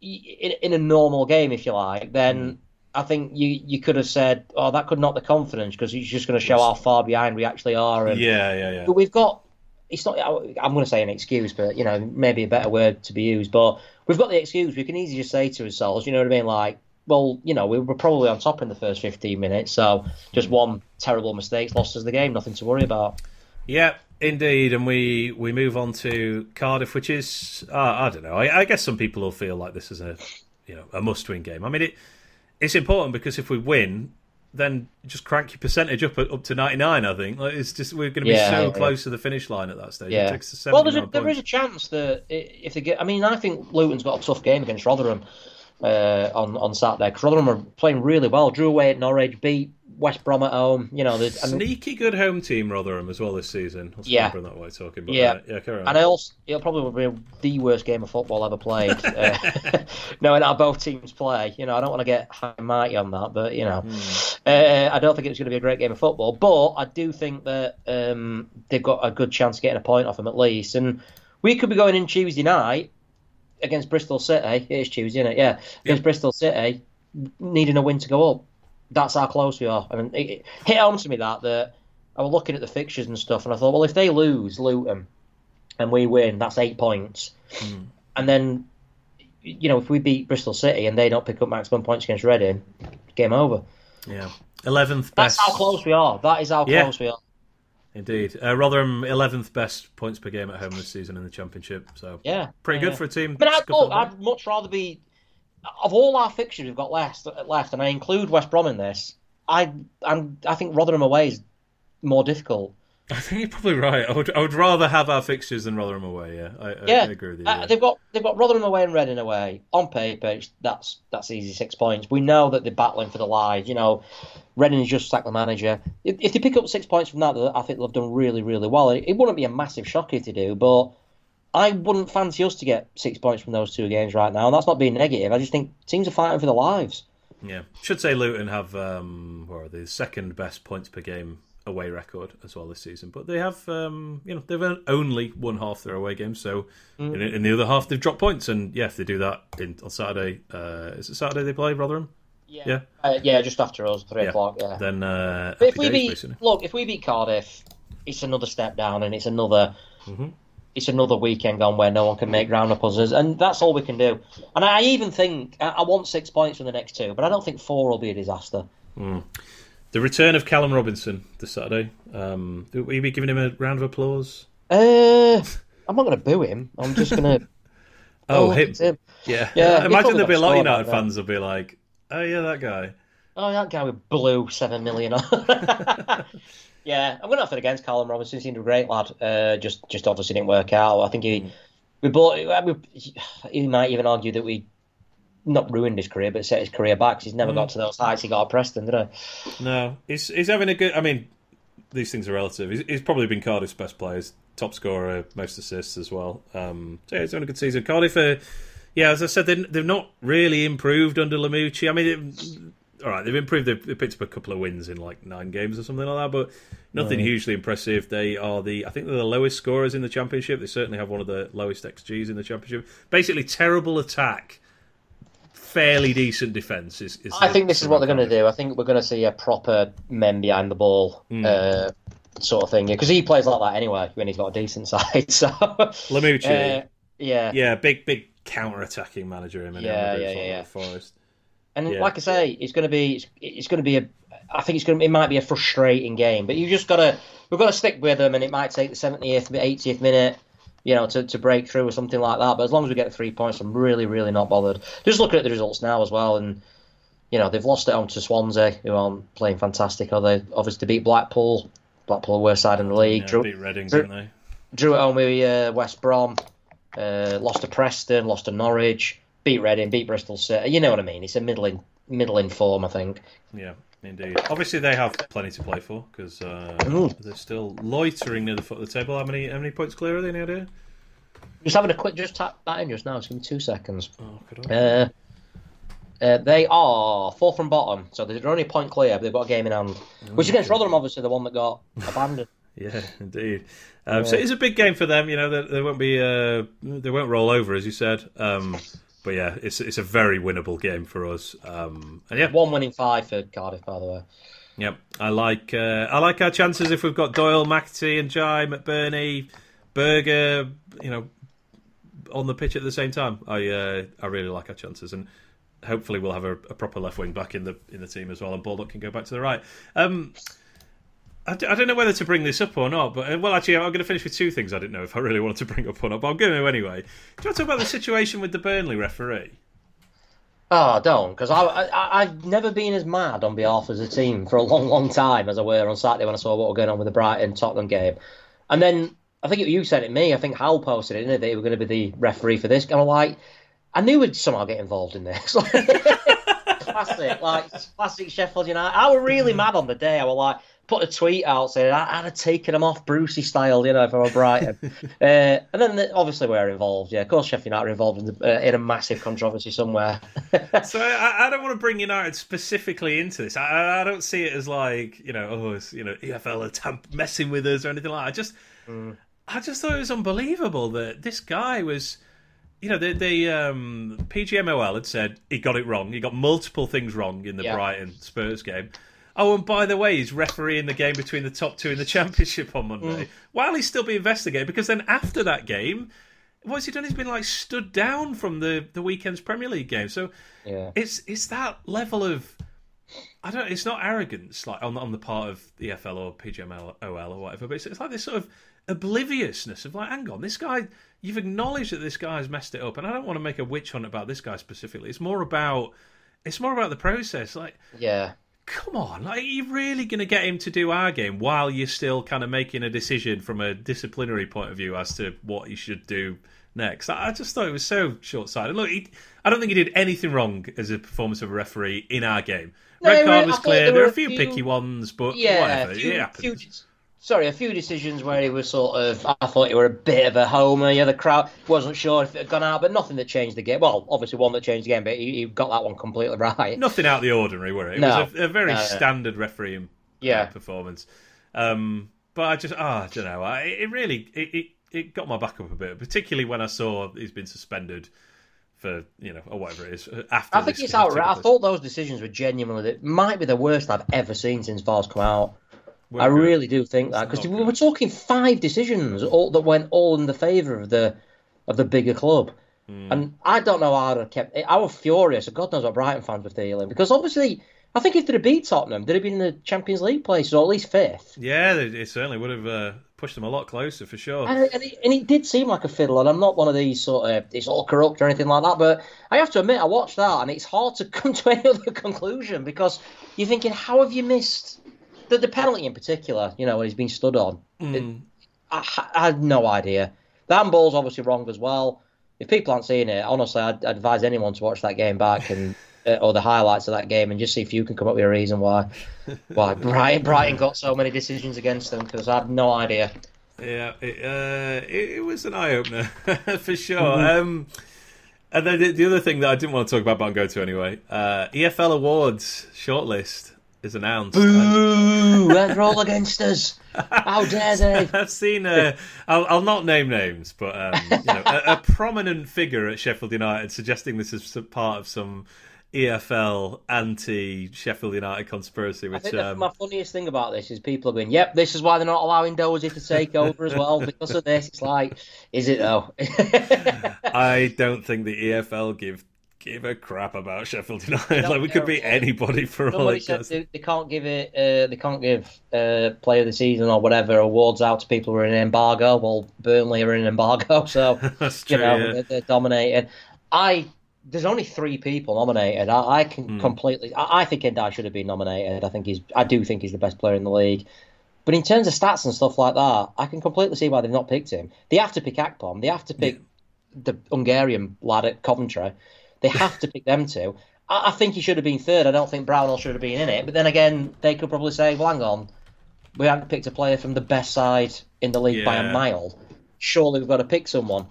in, in a normal game, if you like, then. I think you, you could have said, "Oh, that could knock the confidence because it's just going to show how far behind we actually are." And, yeah, yeah, yeah. but we've got. It's not. I'm going to say an excuse, but you know, maybe a better word to be used. But we've got the excuse. We can easily just say to ourselves, you know what I mean? Like, well, you know, we were probably on top in the first 15 minutes, so just one terrible mistake lost us the game. Nothing to worry about. Yeah, indeed, and we we move on to Cardiff, which is uh, I don't know. I, I guess some people will feel like this is a you know a must-win game. I mean, it it's important because if we win, then just crank your percentage up up to ninety nine. I think like, it's just we're going to be Yeah, so yeah. close to the finish line at that stage. Yeah. takes Well, there's a, there is a chance that if they get. I mean, I think Luton's got a tough game against Rotherham uh, on on Saturday. 'cause Rotherham are playing really well. Drew away at Norwich, beat West Brom at home. You know, Sneaky good home team, Rotherham, as well this season. I'll Yeah. that way talking. But, Yeah. uh, yeah, carry on. and I also it'll probably be the worst game of football ever played. (laughs) uh, (laughs) knowing how both teams play, you know, I don't want to get high and mighty on that, but you know, uh, I don't think it's going to be a great game of football. But I do think that um, they've got a good chance of getting a point off them at least, and we could be going in Tuesday night against Bristol City. It is Tuesday, isn't it? Yeah, against Bristol City, needing a win to go up. That's how close we are. I mean, it, it hit home to me that that I was looking at the fixtures and stuff, and I thought, well, if they lose Luton and we win, that's eight points. And then, you know, if we beat Bristol City and they don't pick up maximum points against Reading, game over. Yeah. 11th best. That's how close we are. That is how Yeah. close we are. Indeed. Uh, Rotherham, 11th best points per game at home this season in the Championship. So Yeah. pretty yeah. good for a team. I mean, I'd, look. I'd much rather be of all our fixtures we've got left, left, and I include West Brom in this. I, I'm, I think Rotherham away is more difficult. I think you're probably right. I would, I would rather have our fixtures than Rotherham away. Yeah, I, Yeah, I agree with you. Uh, they've got they've got Rotherham away and Reading away. On paper, it's, that's that's easy six points. We know that they're battling for the lives. You know, Reading has just sacked the manager. If, if they pick up six points from that, I think they'll have done really really well. It, it wouldn't be a massive shock if they do, but I wouldn't fancy us to get six points from those two games right now. And that's not being negative. I just think teams are fighting for their lives. Yeah, should say Luton have um, what are they, the second best points per game away record as well this season, but they have um, you know they've only won half their away games, so Mm. in, in the other half they've dropped points, and yeah, if they do that in, on Saturday, uh, is it Saturday they play Rotherham? Yeah. uh, yeah, just after us, three Yeah. o'clock. Yeah, Then uh, But if we days, beat, basically. look, if we beat Cardiff, it's another step down, and it's another, Mm-hmm. It's another weekend gone where no one can make ground up us, and that's all we can do. And I even think I, want six points from the next two, but I don't think four will be a disaster. the return of Callum Robinson this Saturday. Um, will you be giving him a round of applause? Uh, (laughs) I'm not going to boo him. I'm just going (laughs) to. Oh, him. him. Yeah, Yeah, imagine there'll be a lot of United fans will be like, "Oh yeah, that guy." Oh, that guy with blue seven million. (laughs) yeah, I'm going to have it against Callum Robinson. He seemed a great lad. Uh, just, just obviously didn't work out. I think he, we bought. We, he might even argue that we not ruined his career, but set his career back. 'cause he's never got to those heights he got at Preston, did he? No, he's he's having a good. I mean, these things are relative. He's, he's probably been Cardiff's best players, top scorer, most assists as well. Um, so yeah, he's having a good season. Cardiff, are, yeah, as I said, they they've not really improved under Lamouchi. I mean, it, all right, they've improved. They've, they picked up a couple of wins in like nine games or something like that, but nothing hugely impressive. They are the, I think they're the lowest scorers in the championship. They certainly have one of the lowest xGs in the championship. Basically, terrible attack. Fairly decent defense. Is, is I the- think this is what they're going to do. I think we're going to see a proper men behind the ball uh, sort of thing because he plays like that anyway when he's got a decent (laughs) side. So, Lamouchi. uh, yeah, Yeah, big big counter attacking manager him and Yeah, yeah, yeah, yeah, yeah. Forest. And Yeah. like I say, it's going to be it's, it's going to be a. I think it's going to it might be a frustrating game, but you just got to we've got to stick with them, and it might take the seventieth, eightieth minute, you know, to, to break through or something like that. But as long as we get the three points, I'm really really not bothered. Just looking at the results now as well, and you know they've lost it on to Swansea, who aren't playing fantastic. Or they obviously beat Blackpool. Blackpool are worst side in the league. Yeah, drew, beat Reading, drew- didn't they? drew at home with uh, West Brom, uh, lost to Preston, lost to Norwich, beat Reading, beat Bristol City. You know what I mean? It's a middling middling form, I think. Yeah, indeed. Obviously, they have plenty to play for because uh, they're still loitering near the foot of the table. How many how many points clear are they? Any idea? Just having a quick, just tap that in just now. Just give me two seconds. Oh. Uh, uh, they are fourth from bottom, so they're only a point clear, but they've got a game in hand. Which against Rotherham, obviously, the one that got (laughs) abandoned. Yeah, indeed. Um, So it's a big game for them. You know, they, they won't be uh, they won't roll over as you said. Um, but yeah, it's it's a very winnable game for us. Um, and yeah, One winning five for Cardiff, by the way. Yep, I like uh, I like our chances if we've got Doyle, McAtee, and Jai, McBurnie, Berge, you know, on the pitch at the same time. I uh, I really like our chances, and hopefully we'll have a, a proper left wing back in the in the team as well, and Baldock can go back to the right. Um, I, d- I don't know whether to bring this up or not, but uh, well, actually, I'm going to finish with two things I didn't know if I really wanted to bring up or not, but I'm going to anyway. Do you want to talk about the situation with the Burnley referee? Oh, don't, because I, I, I've never been as mad on behalf of the team for a long, long time as I were on Saturday when I saw what was going on with the Brighton Tottenham game. And then I think you said it me. I think Hal posted it, didn't it, that he was going to be the referee for this. And I'm like, I knew we'd somehow get involved in this. (laughs) classic, like classic Sheffield United. I was really mad on the day. I was like, put a tweet out saying I, would have taken him off Brucey style, you know, if I were Brighton. (laughs) uh, and then the, obviously we're involved. Yeah, of course, Sheffield United are involved in, the, uh, in a massive controversy somewhere. (laughs) so I, I, don't want to bring United specifically into this. I, I, don't see it as like you know, oh, it's, you know, EFL are tamp- messing with us or anything like. that. I just, mm. I just thought it was unbelievable that this guy was. You know, the, the um, PGMOL had said he got it wrong. He got multiple things wrong in the yeah. Brighton Spurs game. Oh, and by the way, he's refereeing the game between the top two in the (laughs) championship on Monday mm. while he's still being investigated. Because then after that game, what's he done? He's been like stood down from the the weekend's Premier League game. So yeah. it's it's that level of I don't. It's not arrogance like on on the part of the EFL or PGMOL or whatever, but it's, it's like this sort of obliviousness of like, hang on, this guy. You've acknowledged that this guy's messed it up, and I don't want to make a witch hunt about this guy specifically. It's more about it's more about the process. Like, yeah, come on, are you really going to get him to do our game while you're still kind of making a decision from a disciplinary point of view as to what he should do next? I just thought it was so short sighted. Look, he, I don't think he did anything wrong as a performance of a referee in our game. Red card was clear. There, there, were a few, few, picky ones, but yeah, whatever. Few, it happens. Few, sorry, a few decisions where he was sort of. I thought he were a bit of a homer. Yeah, the crowd wasn't sure if it had gone out, but nothing that changed the game. Well, obviously one that changed the game, but he, he got that one completely right. Nothing out of the ordinary, were it? It no. was a, a very no, standard refereeing uh, yeah. performance. Um, but I just, oh, I don't know. I, it really, it, it, it got my back up a bit, particularly when I saw he's been suspended for you know or whatever it is uh, after. I think it's outright. I thought those decisions were genuinely. It might be the worst I've ever seen since VAR's come out. I good. really do think that because we were talking five decisions all that went all in the favour of the of the bigger club. Mm. And I don't know how to kept. I was furious. God knows what Brighton fans were feeling because obviously, I think if they'd have beat Tottenham, they'd have been in the Champions League places or at least fifth. Yeah, it certainly would have uh, pushed them a lot closer for sure. And, and, it, and, it, did seem like a fiddle. And I'm not one of these sort of it's all corrupt or anything like that. But I have to admit, I watched that, and it's hard to (laughs) come to any other conclusion because you're thinking, how have you missed the, the penalty in particular, you know, when he's been stood on, mm. it, I, I, had no idea. The handball's obviously wrong as well. If people aren't seeing it, honestly, I'd, I'd advise anyone to watch that game back and (laughs) uh, or the highlights of that game and just see if you can come up with a reason why why (laughs) Brighton Brighton got so many decisions against them because I had no idea. Yeah, it, uh, it, it was an eye opener (laughs) for sure. Mm-hmm. Um, and then the, the, other thing that I didn't want to talk about, but I'll go to anyway. Uh, EFL Awards shortlist is announced. Boo! They're (laughs) all (laughs) against us. How dare they? (laughs) I've seen. Uh, I'll, I'll, not name names, but um, you know, a, a, prominent figure at Sheffield United suggesting this is part of some EFL anti Sheffield United conspiracy. Which I think um, my funniest thing about this is people are going, "Yep, this is why they're not allowing Dozy to take over as well because of this." It's like, is it though? I don't think the EFL give give a crap about Sheffield United. (laughs) Like we could be anybody for all it said they, they, can't give it. Uh, they can't give uh, player of the season or whatever awards out to people who are in embargo. Well, Burnley are in embargo, (laughs) so (laughs) That's true, you know yeah. they're, they're dominated. I there's only three people nominated. I, I can mm. completely. I, I think Ndiaye should have been nominated. I think he's. I do think he's the best player in the league. But in terms of stats and stuff like that, I can completely see why they've not picked him. They have to pick Akpom. They have to pick yeah. the Hungarian lad at Coventry. They have to pick them two. I, I, think he should have been third. I don't think Brownhill should have been in it. But then again, they could probably say, well, hang on, we haven't picked a player from the best side in the league yeah. by a mile. Surely we've got to pick someone.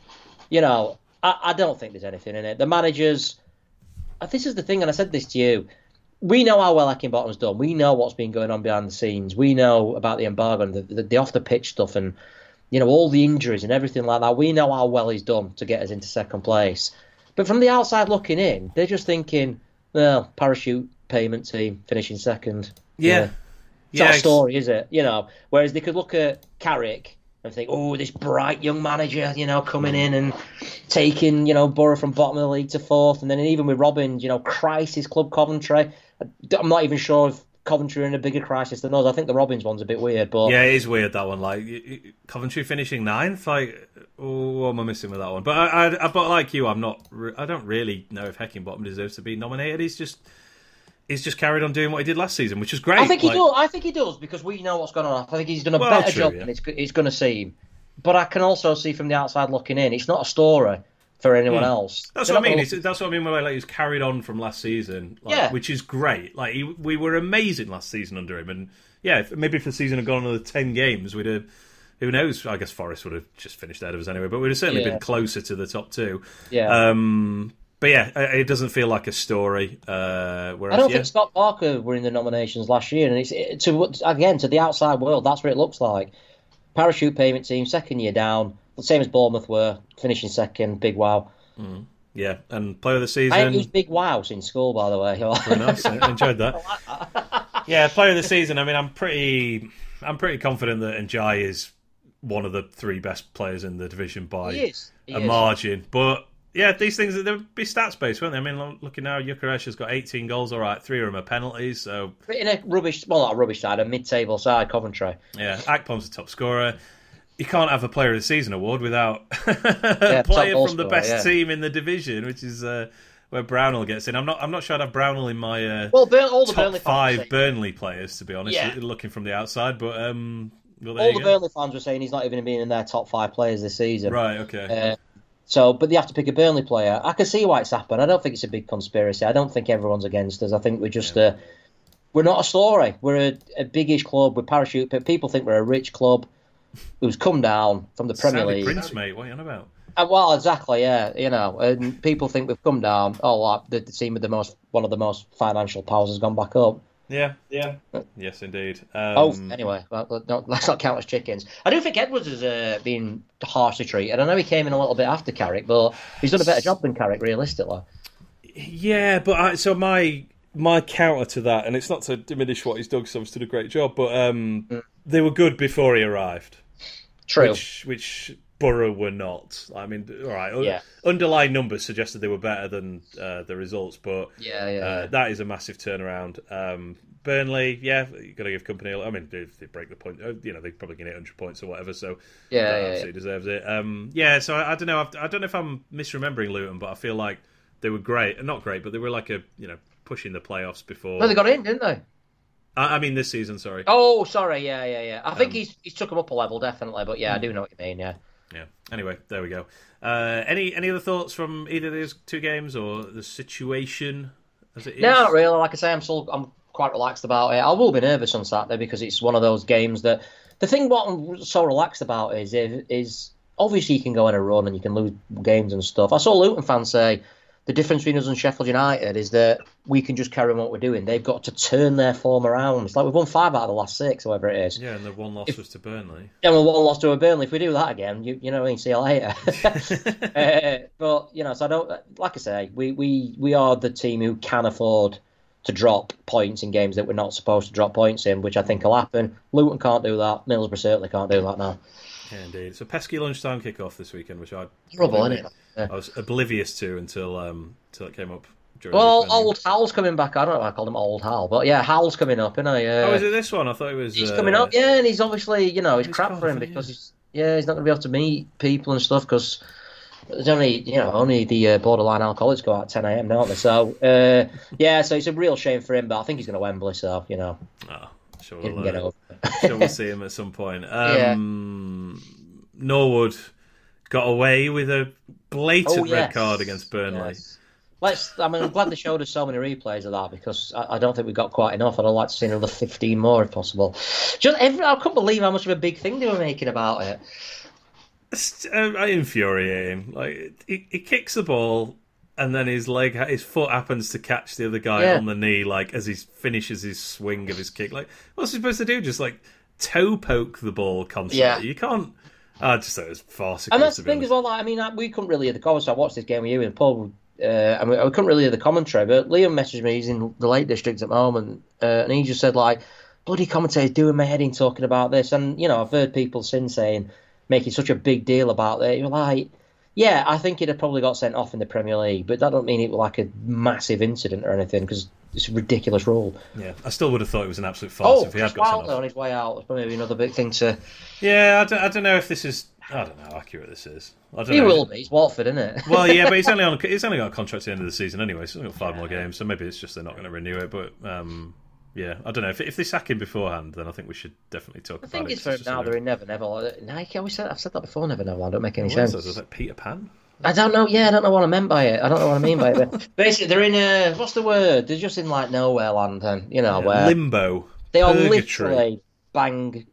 You know, I, I don't think there's anything in it. The managers, uh, this is the thing, and I said this to you. We know how well Heckingbottom's done. We know what's been going on behind the scenes. We know about the embargo and the, the, the off the pitch stuff and you know all the injuries and everything like that. We know how well he's done to get us into second place. But from the outside looking in, they're just thinking, well, parachute payment team finishing second. Yeah. It's yeah, not a story, is it? You know, whereas they could look at Carrick and think, oh, this bright young manager, you know, coming in and taking, you know, Borough from bottom of the league to fourth. And then even with Robin, you know, crisis club Coventry. I'm not even sure if Coventry are in a bigger crisis than us. I think the Robins one's a bit weird, but yeah, it is weird that one. Like Coventry finishing ninth, like oh, what am I missing with that one? But I, I, but like you, I'm not. I don't really know if Heckingbottom deserves to be nominated. He's just he's just carried on doing what he did last season, which is great. I think like... he does. I think he does because we know what's going on. I think he's done a well, better true, job yeah. than it's, it's going to seem. But I can also see from the outside looking in, it's not a story for anyone else. That's They're what I mean. gonna It's, that's what I mean. By like he's carried on from last season, like, Yeah. which is great. Like he, we were amazing last season under him, and yeah, if, maybe if the season had gone another ten games, we'd have. Who knows? I guess Forest would have just finished ahead of us anyway, but we'd have certainly Yeah. been closer to the top two. Yeah. Um, but yeah, it it doesn't feel like a story. Uh, whereas, I don't yeah, think Scott Parker were in the nominations last year, and it's it, to again to the outside world. That's what it looks like. Parachute payment team, second year down, the same as Bournemouth were, finishing second. Big wow. Mm. yeah, and player of the season. ain't used big wow since school, by the way. (laughs) Very nice. I enjoyed that. (laughs) yeah, player of the season. I mean, I'm pretty, I'm pretty confident that Ndiaye is one of the three best players in the division by He is. He a is. margin. But yeah, these things they would be stats based, won't they? I mean, looking now, Gyökeres has got 18 goals. All right, three of them are penalties. So But in a rubbish, well, not a rubbish side, a mid-table side, Coventry. yeah, Akpom's the top scorer. You can't have a player of the season award without (laughs) a top player from the best yeah. team in the division, which is. Uh, where Brownhill gets in, I'm not. I'm not sure I'd have Brownhill in my uh, Well, Burn, all the top Burnley five saying, Burnley players, to be honest, Yeah. looking from the outside. But um, well, all the go. Burnley fans were saying he's not even being in their top five players this season. Right. Okay. Uh, so, but they have to pick a Burnley player. I can see why it's happened. I don't think it's a big conspiracy. I don't think everyone's against us. I think we're just a. We're not a story. We're a, a biggish club with parachute. But people think we're a rich club who's come down from the Premier Sandy League. Prince, mate. What are you on about? Uh, well, exactly, yeah, you know, and people think we've come down. Oh, like the, the team with the most, one of the most financial powers has gone back up. Yeah. Yeah. Yes, indeed. Um, Oh, anyway, well, let- not- (laughs) let's not count as chickens. I do think Edwards has uh, been harshly treated. I know he came in a little bit after Carrick, but he's done a better job than Carrick, realistically. Yeah, but I, so my my counter to that, and it's not to diminish what he's done because he's done a great job, but um, they were good before he arrived, True. which which Borough were not. I mean, all right, Yeah. underlying numbers suggested they were better than uh, the results, but Yeah, yeah. uh, that is a massive turnaround. Um, Burnley, yeah, you got to give company. I mean, if they break the point, uh, you know, they probably get 100 points or whatever, so Yeah, yeah, absolutely deserves it. Um, yeah, so I, I don't know. I've, I don't know if I'm misremembering Luton, but I feel like they were great, not great, but they were like a you know pushing the playoffs before. no, they got in, didn't they? I, I mean, this season, sorry. Oh, sorry, yeah, yeah, yeah. I think Um, he's he's took them up a level, definitely, but yeah, I do know what you mean, yeah. Yeah. Anyway, there we go. Uh, any any other thoughts from either of these two games or the situation as it is? No, not really. Like I say, I'm still I'm quite relaxed about it. I will be nervous on Saturday because it's one of those games that the thing what I'm so relaxed about is is obviously you can go on a run and you can lose games and stuff. I saw Luton fans say the difference between us and Sheffield United is that we can just carry on what we're doing. They've got to turn their form around. It's like we've won five out of the last six, however it is. Yeah, and the one loss was to Burnley. Yeah, well, one loss to a Burnley. If we do that again, you you know, what I mean, see you later. (laughs) (laughs) uh, but you know, so I don't like I say, we, we we are the team who can afford to drop points in games that we're not supposed to drop points in, which I think will happen. Luton can't do that. Middlesbrough certainly can't do that now. Yeah, indeed. It's a pesky lunchtime kickoff this weekend, which I Horrible, isn't it? Yeah. I was oblivious to until um until it came up. During Well, old Hal's coming back. I don't know why I called him old Hal, but yeah, Hal's coming up, isn't he? Uh, Oh, is it this one? I thought it was. He's uh, coming up, yeah, and he's obviously, you know, he's He's crap for him because he's, yeah, he's not going to be able to meet people and stuff because there's only, you know, only the uh, borderline alcoholics go out at 10 a.m. don't they? So, uh, yeah, so it's a real shame for him, but I think he's going to Wembley, so you know, Oh, sure, we'll, get uh, over. (laughs) sure we'll see him at some point. (laughs) Yeah. Um, Norwood got away with a blatant Oh, red card against Burnley. Yes. Let's. I mean, I'm glad they showed us so many replays of that because I, I don't think we got quite enough. I'd like to see another 15 more if possible. Just every, I couldn't believe how much of a big thing they were making about it. It's uh, infuriating. Like he, he kicks the ball, and then his leg, his foot happens to catch the other guy Yeah. on the knee, like as he finishes his swing of his kick. Like, what's he supposed to do? Just like toe poke the ball constantly? Yeah. You can't. I just thought it was farcical. And that's the thing as well. Like, I mean, I- we couldn't really hear the comments. I watched this game with you and Paul. Uh, and we, we couldn't really hear the commentary, but Liam messaged me. He's in the Lake District at the moment, uh, and he just said like, "Bloody commentators doing my head in talking about this." And you know, I've heard people since saying, making such a big deal about it. You're like, yeah, I think he'd have probably got sent off in the Premier League, but that don't mean it was like a massive incident or anything because it's a ridiculous rule. Yeah, I still would have thought it was an absolute farce Oh, if he had got sent off. on his way out. That's probably another big thing to. Yeah, I don't, I don't know if this is. I don't know how accurate this is. I don't He know. will be. It's Watford, isn't it? Well, yeah, but he's (laughs) only on. He's only got a contract at the end of the season anyway. So he's only got five more games. So maybe it's just they're not going to renew it. But um, yeah, I don't know. If, if they sack him beforehand, then I think we should definitely talk The about it. for him It's now, they're in Never Never. Nike, always said, I've said that before, Never Never. Don't make any a- What is sense. that? Is that Peter Pan? I don't know. Yeah, I don't know what I meant by it. I don't know what I mean by it. But (laughs) basically, they're in a what's the word? They're just in like nowhere land, and you know Yeah, where limbo. they are purgatory. literally bang,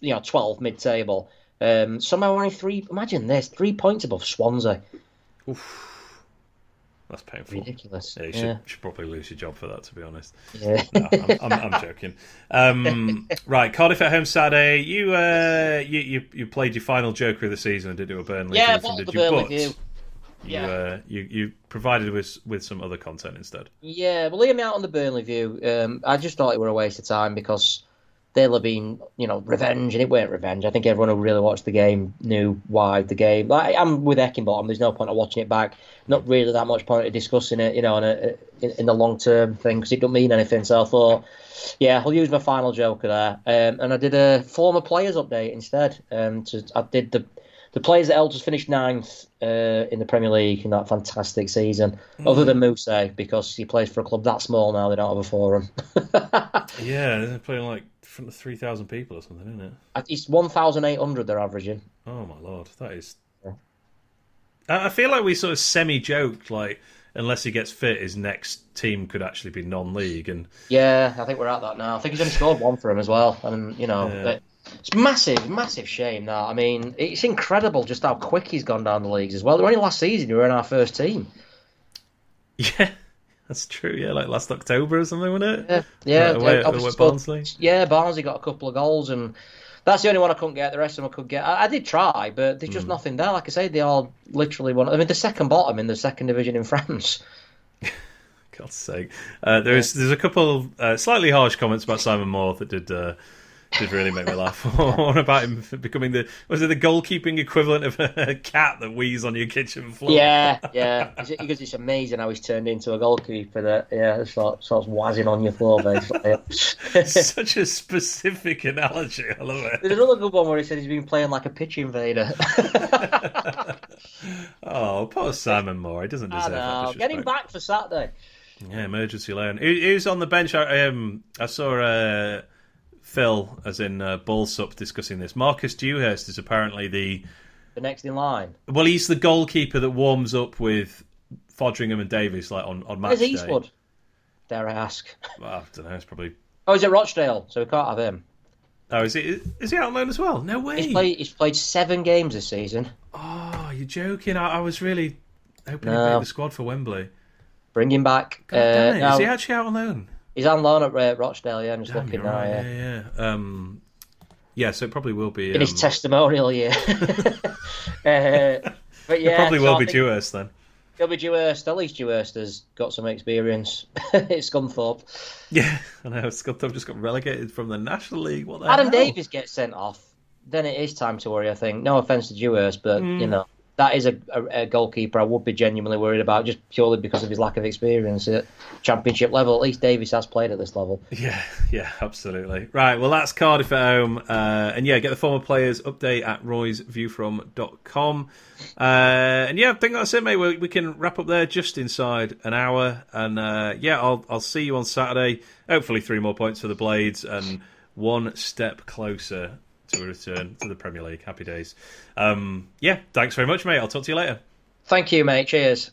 you know, twelve mid-table. Um, somehow only three. Imagine this: three points above Swansea. That's painful. Ridiculous. Yeah, you should, Yeah. should probably lose your job for that, to be honest. Yeah. No, I'm, I'm, I'm (laughs) joking. Um, right, Cardiff at home Saturday. You, uh, you you you played your final Joker of the season and did do a Burnley Yeah, review, did the you? Burnley But view. you, Yeah. uh, you you provided with with some other content instead. Yeah, well, leave me out on the Burnley view. Um, I just thought it were a waste of time because they'll have been, you know, revenge, and it weren't revenge. I think everyone who really watched the game knew why the game. Like, I'm with Heckingbottom. There's no point of watching it back. Not really that much point of discussing it, you know, in, a, in, in the long term thing because it don't mean anything. So I thought, yeah, I'll use my final joker there, um, and I did a former players update instead. Um, to, I did the the players that helped us finish ninth uh, in the Premier League in that fantastic season, other than Mousset, because he plays for a club that small now, they don't have a forum. (laughs) Yeah, they're playing like front of three thousand people or something, isn't it? it's 1,800 they're averaging. Oh my lord, that is. I I feel like we sort of semi joked like unless he gets fit, his next team could actually be non-league, and Yeah, I think we're at that now. I think he's only scored one for him as well. And, you know, Yeah. it- it's massive, massive shame that. I mean, it's incredible just how quick he's gone down the leagues as well. Only last season you were in our first team. (laughs) yeah, that's true. Yeah, like last October or something, wasn't it? Yeah, yeah. Away- away at Barnsley. Yeah, Barnsley got a couple of goals, and that's the only one I couldn't get. The rest of them I could get. I, I did try, but there's just nothing there. Like I say, they all literally one. I mean, the second bottom in the second division in France. (laughs) God's sake. Uh, there's there's a couple uh, slightly harsh comments about Simon Moore that did uh, did really make me laugh. (laughs) One about him becoming the was it the goalkeeping equivalent of (laughs) a cat that wheezes on your kitchen floor? Yeah, yeah. (laughs) Because it's amazing how he's turned into a goalkeeper. That yeah, sort starts wazzing on your floor basically. Such a specific analogy. I love it. There's another good one where he said he's been playing like a pitch invader. Oh, poor Simon Moore. He doesn't deserve that. know. Get him back for Saturday. Yeah, emergency loan. Who, who's on the bench? I, um, I saw uh, Phil, as in uh, Ballsup, discussing this. Marcus Dewhurst is apparently the The next in line. well, he's the goalkeeper that warms up with Foderingham and Davies, like on on match Where's day. Eastwood? Dare I ask? Well, I don't know. It's probably. Oh, he's at Rochdale, so we can't have him. Oh, is he? Is he out on loan as well? No way. He's played. He's played seven games this season. Oh, you're joking. I, I was really hoping he'd No. make the squad for Wembley. Bring him back. Uh, it. no, Is he actually out on loan? He's on loan at uh, Rochdale. Yeah, I'm just Damn, looking you're now. right. Yeah. Yeah, yeah. Um, yeah, so it probably will be. In his um, testimonial year. (laughs) (laughs) uh, but yeah, it probably so will I be Dewhurst then. He'll be Dewhurst. At least Dewhurst has got some experience. (laughs) it's Scunthorpe. Yeah, I know. Scunthorpe just got relegated from the National League. What the Adam hell? Davies gets sent off. Then it is time to worry. I think. No offense to Dewhurst, but Hmm. you know that is a, a, a goalkeeper I would be genuinely worried about just purely because of his lack of experience at championship level. At least Davies has played at this level. Yeah, yeah, absolutely. Right, well, that's Cardiff at home. Uh, and yeah, get the former players update at roysviewfrom.com. Uh, and yeah, I think that's it, mate. We, we can wrap up there just inside an hour. And uh, yeah, I'll, I'll see you on Saturday. Hopefully, three more points for the Blades and one step closer to a return to the Premier League. Happy days. Um, yeah, thanks very much, mate. I'll talk to you later. Thank you, mate. Cheers.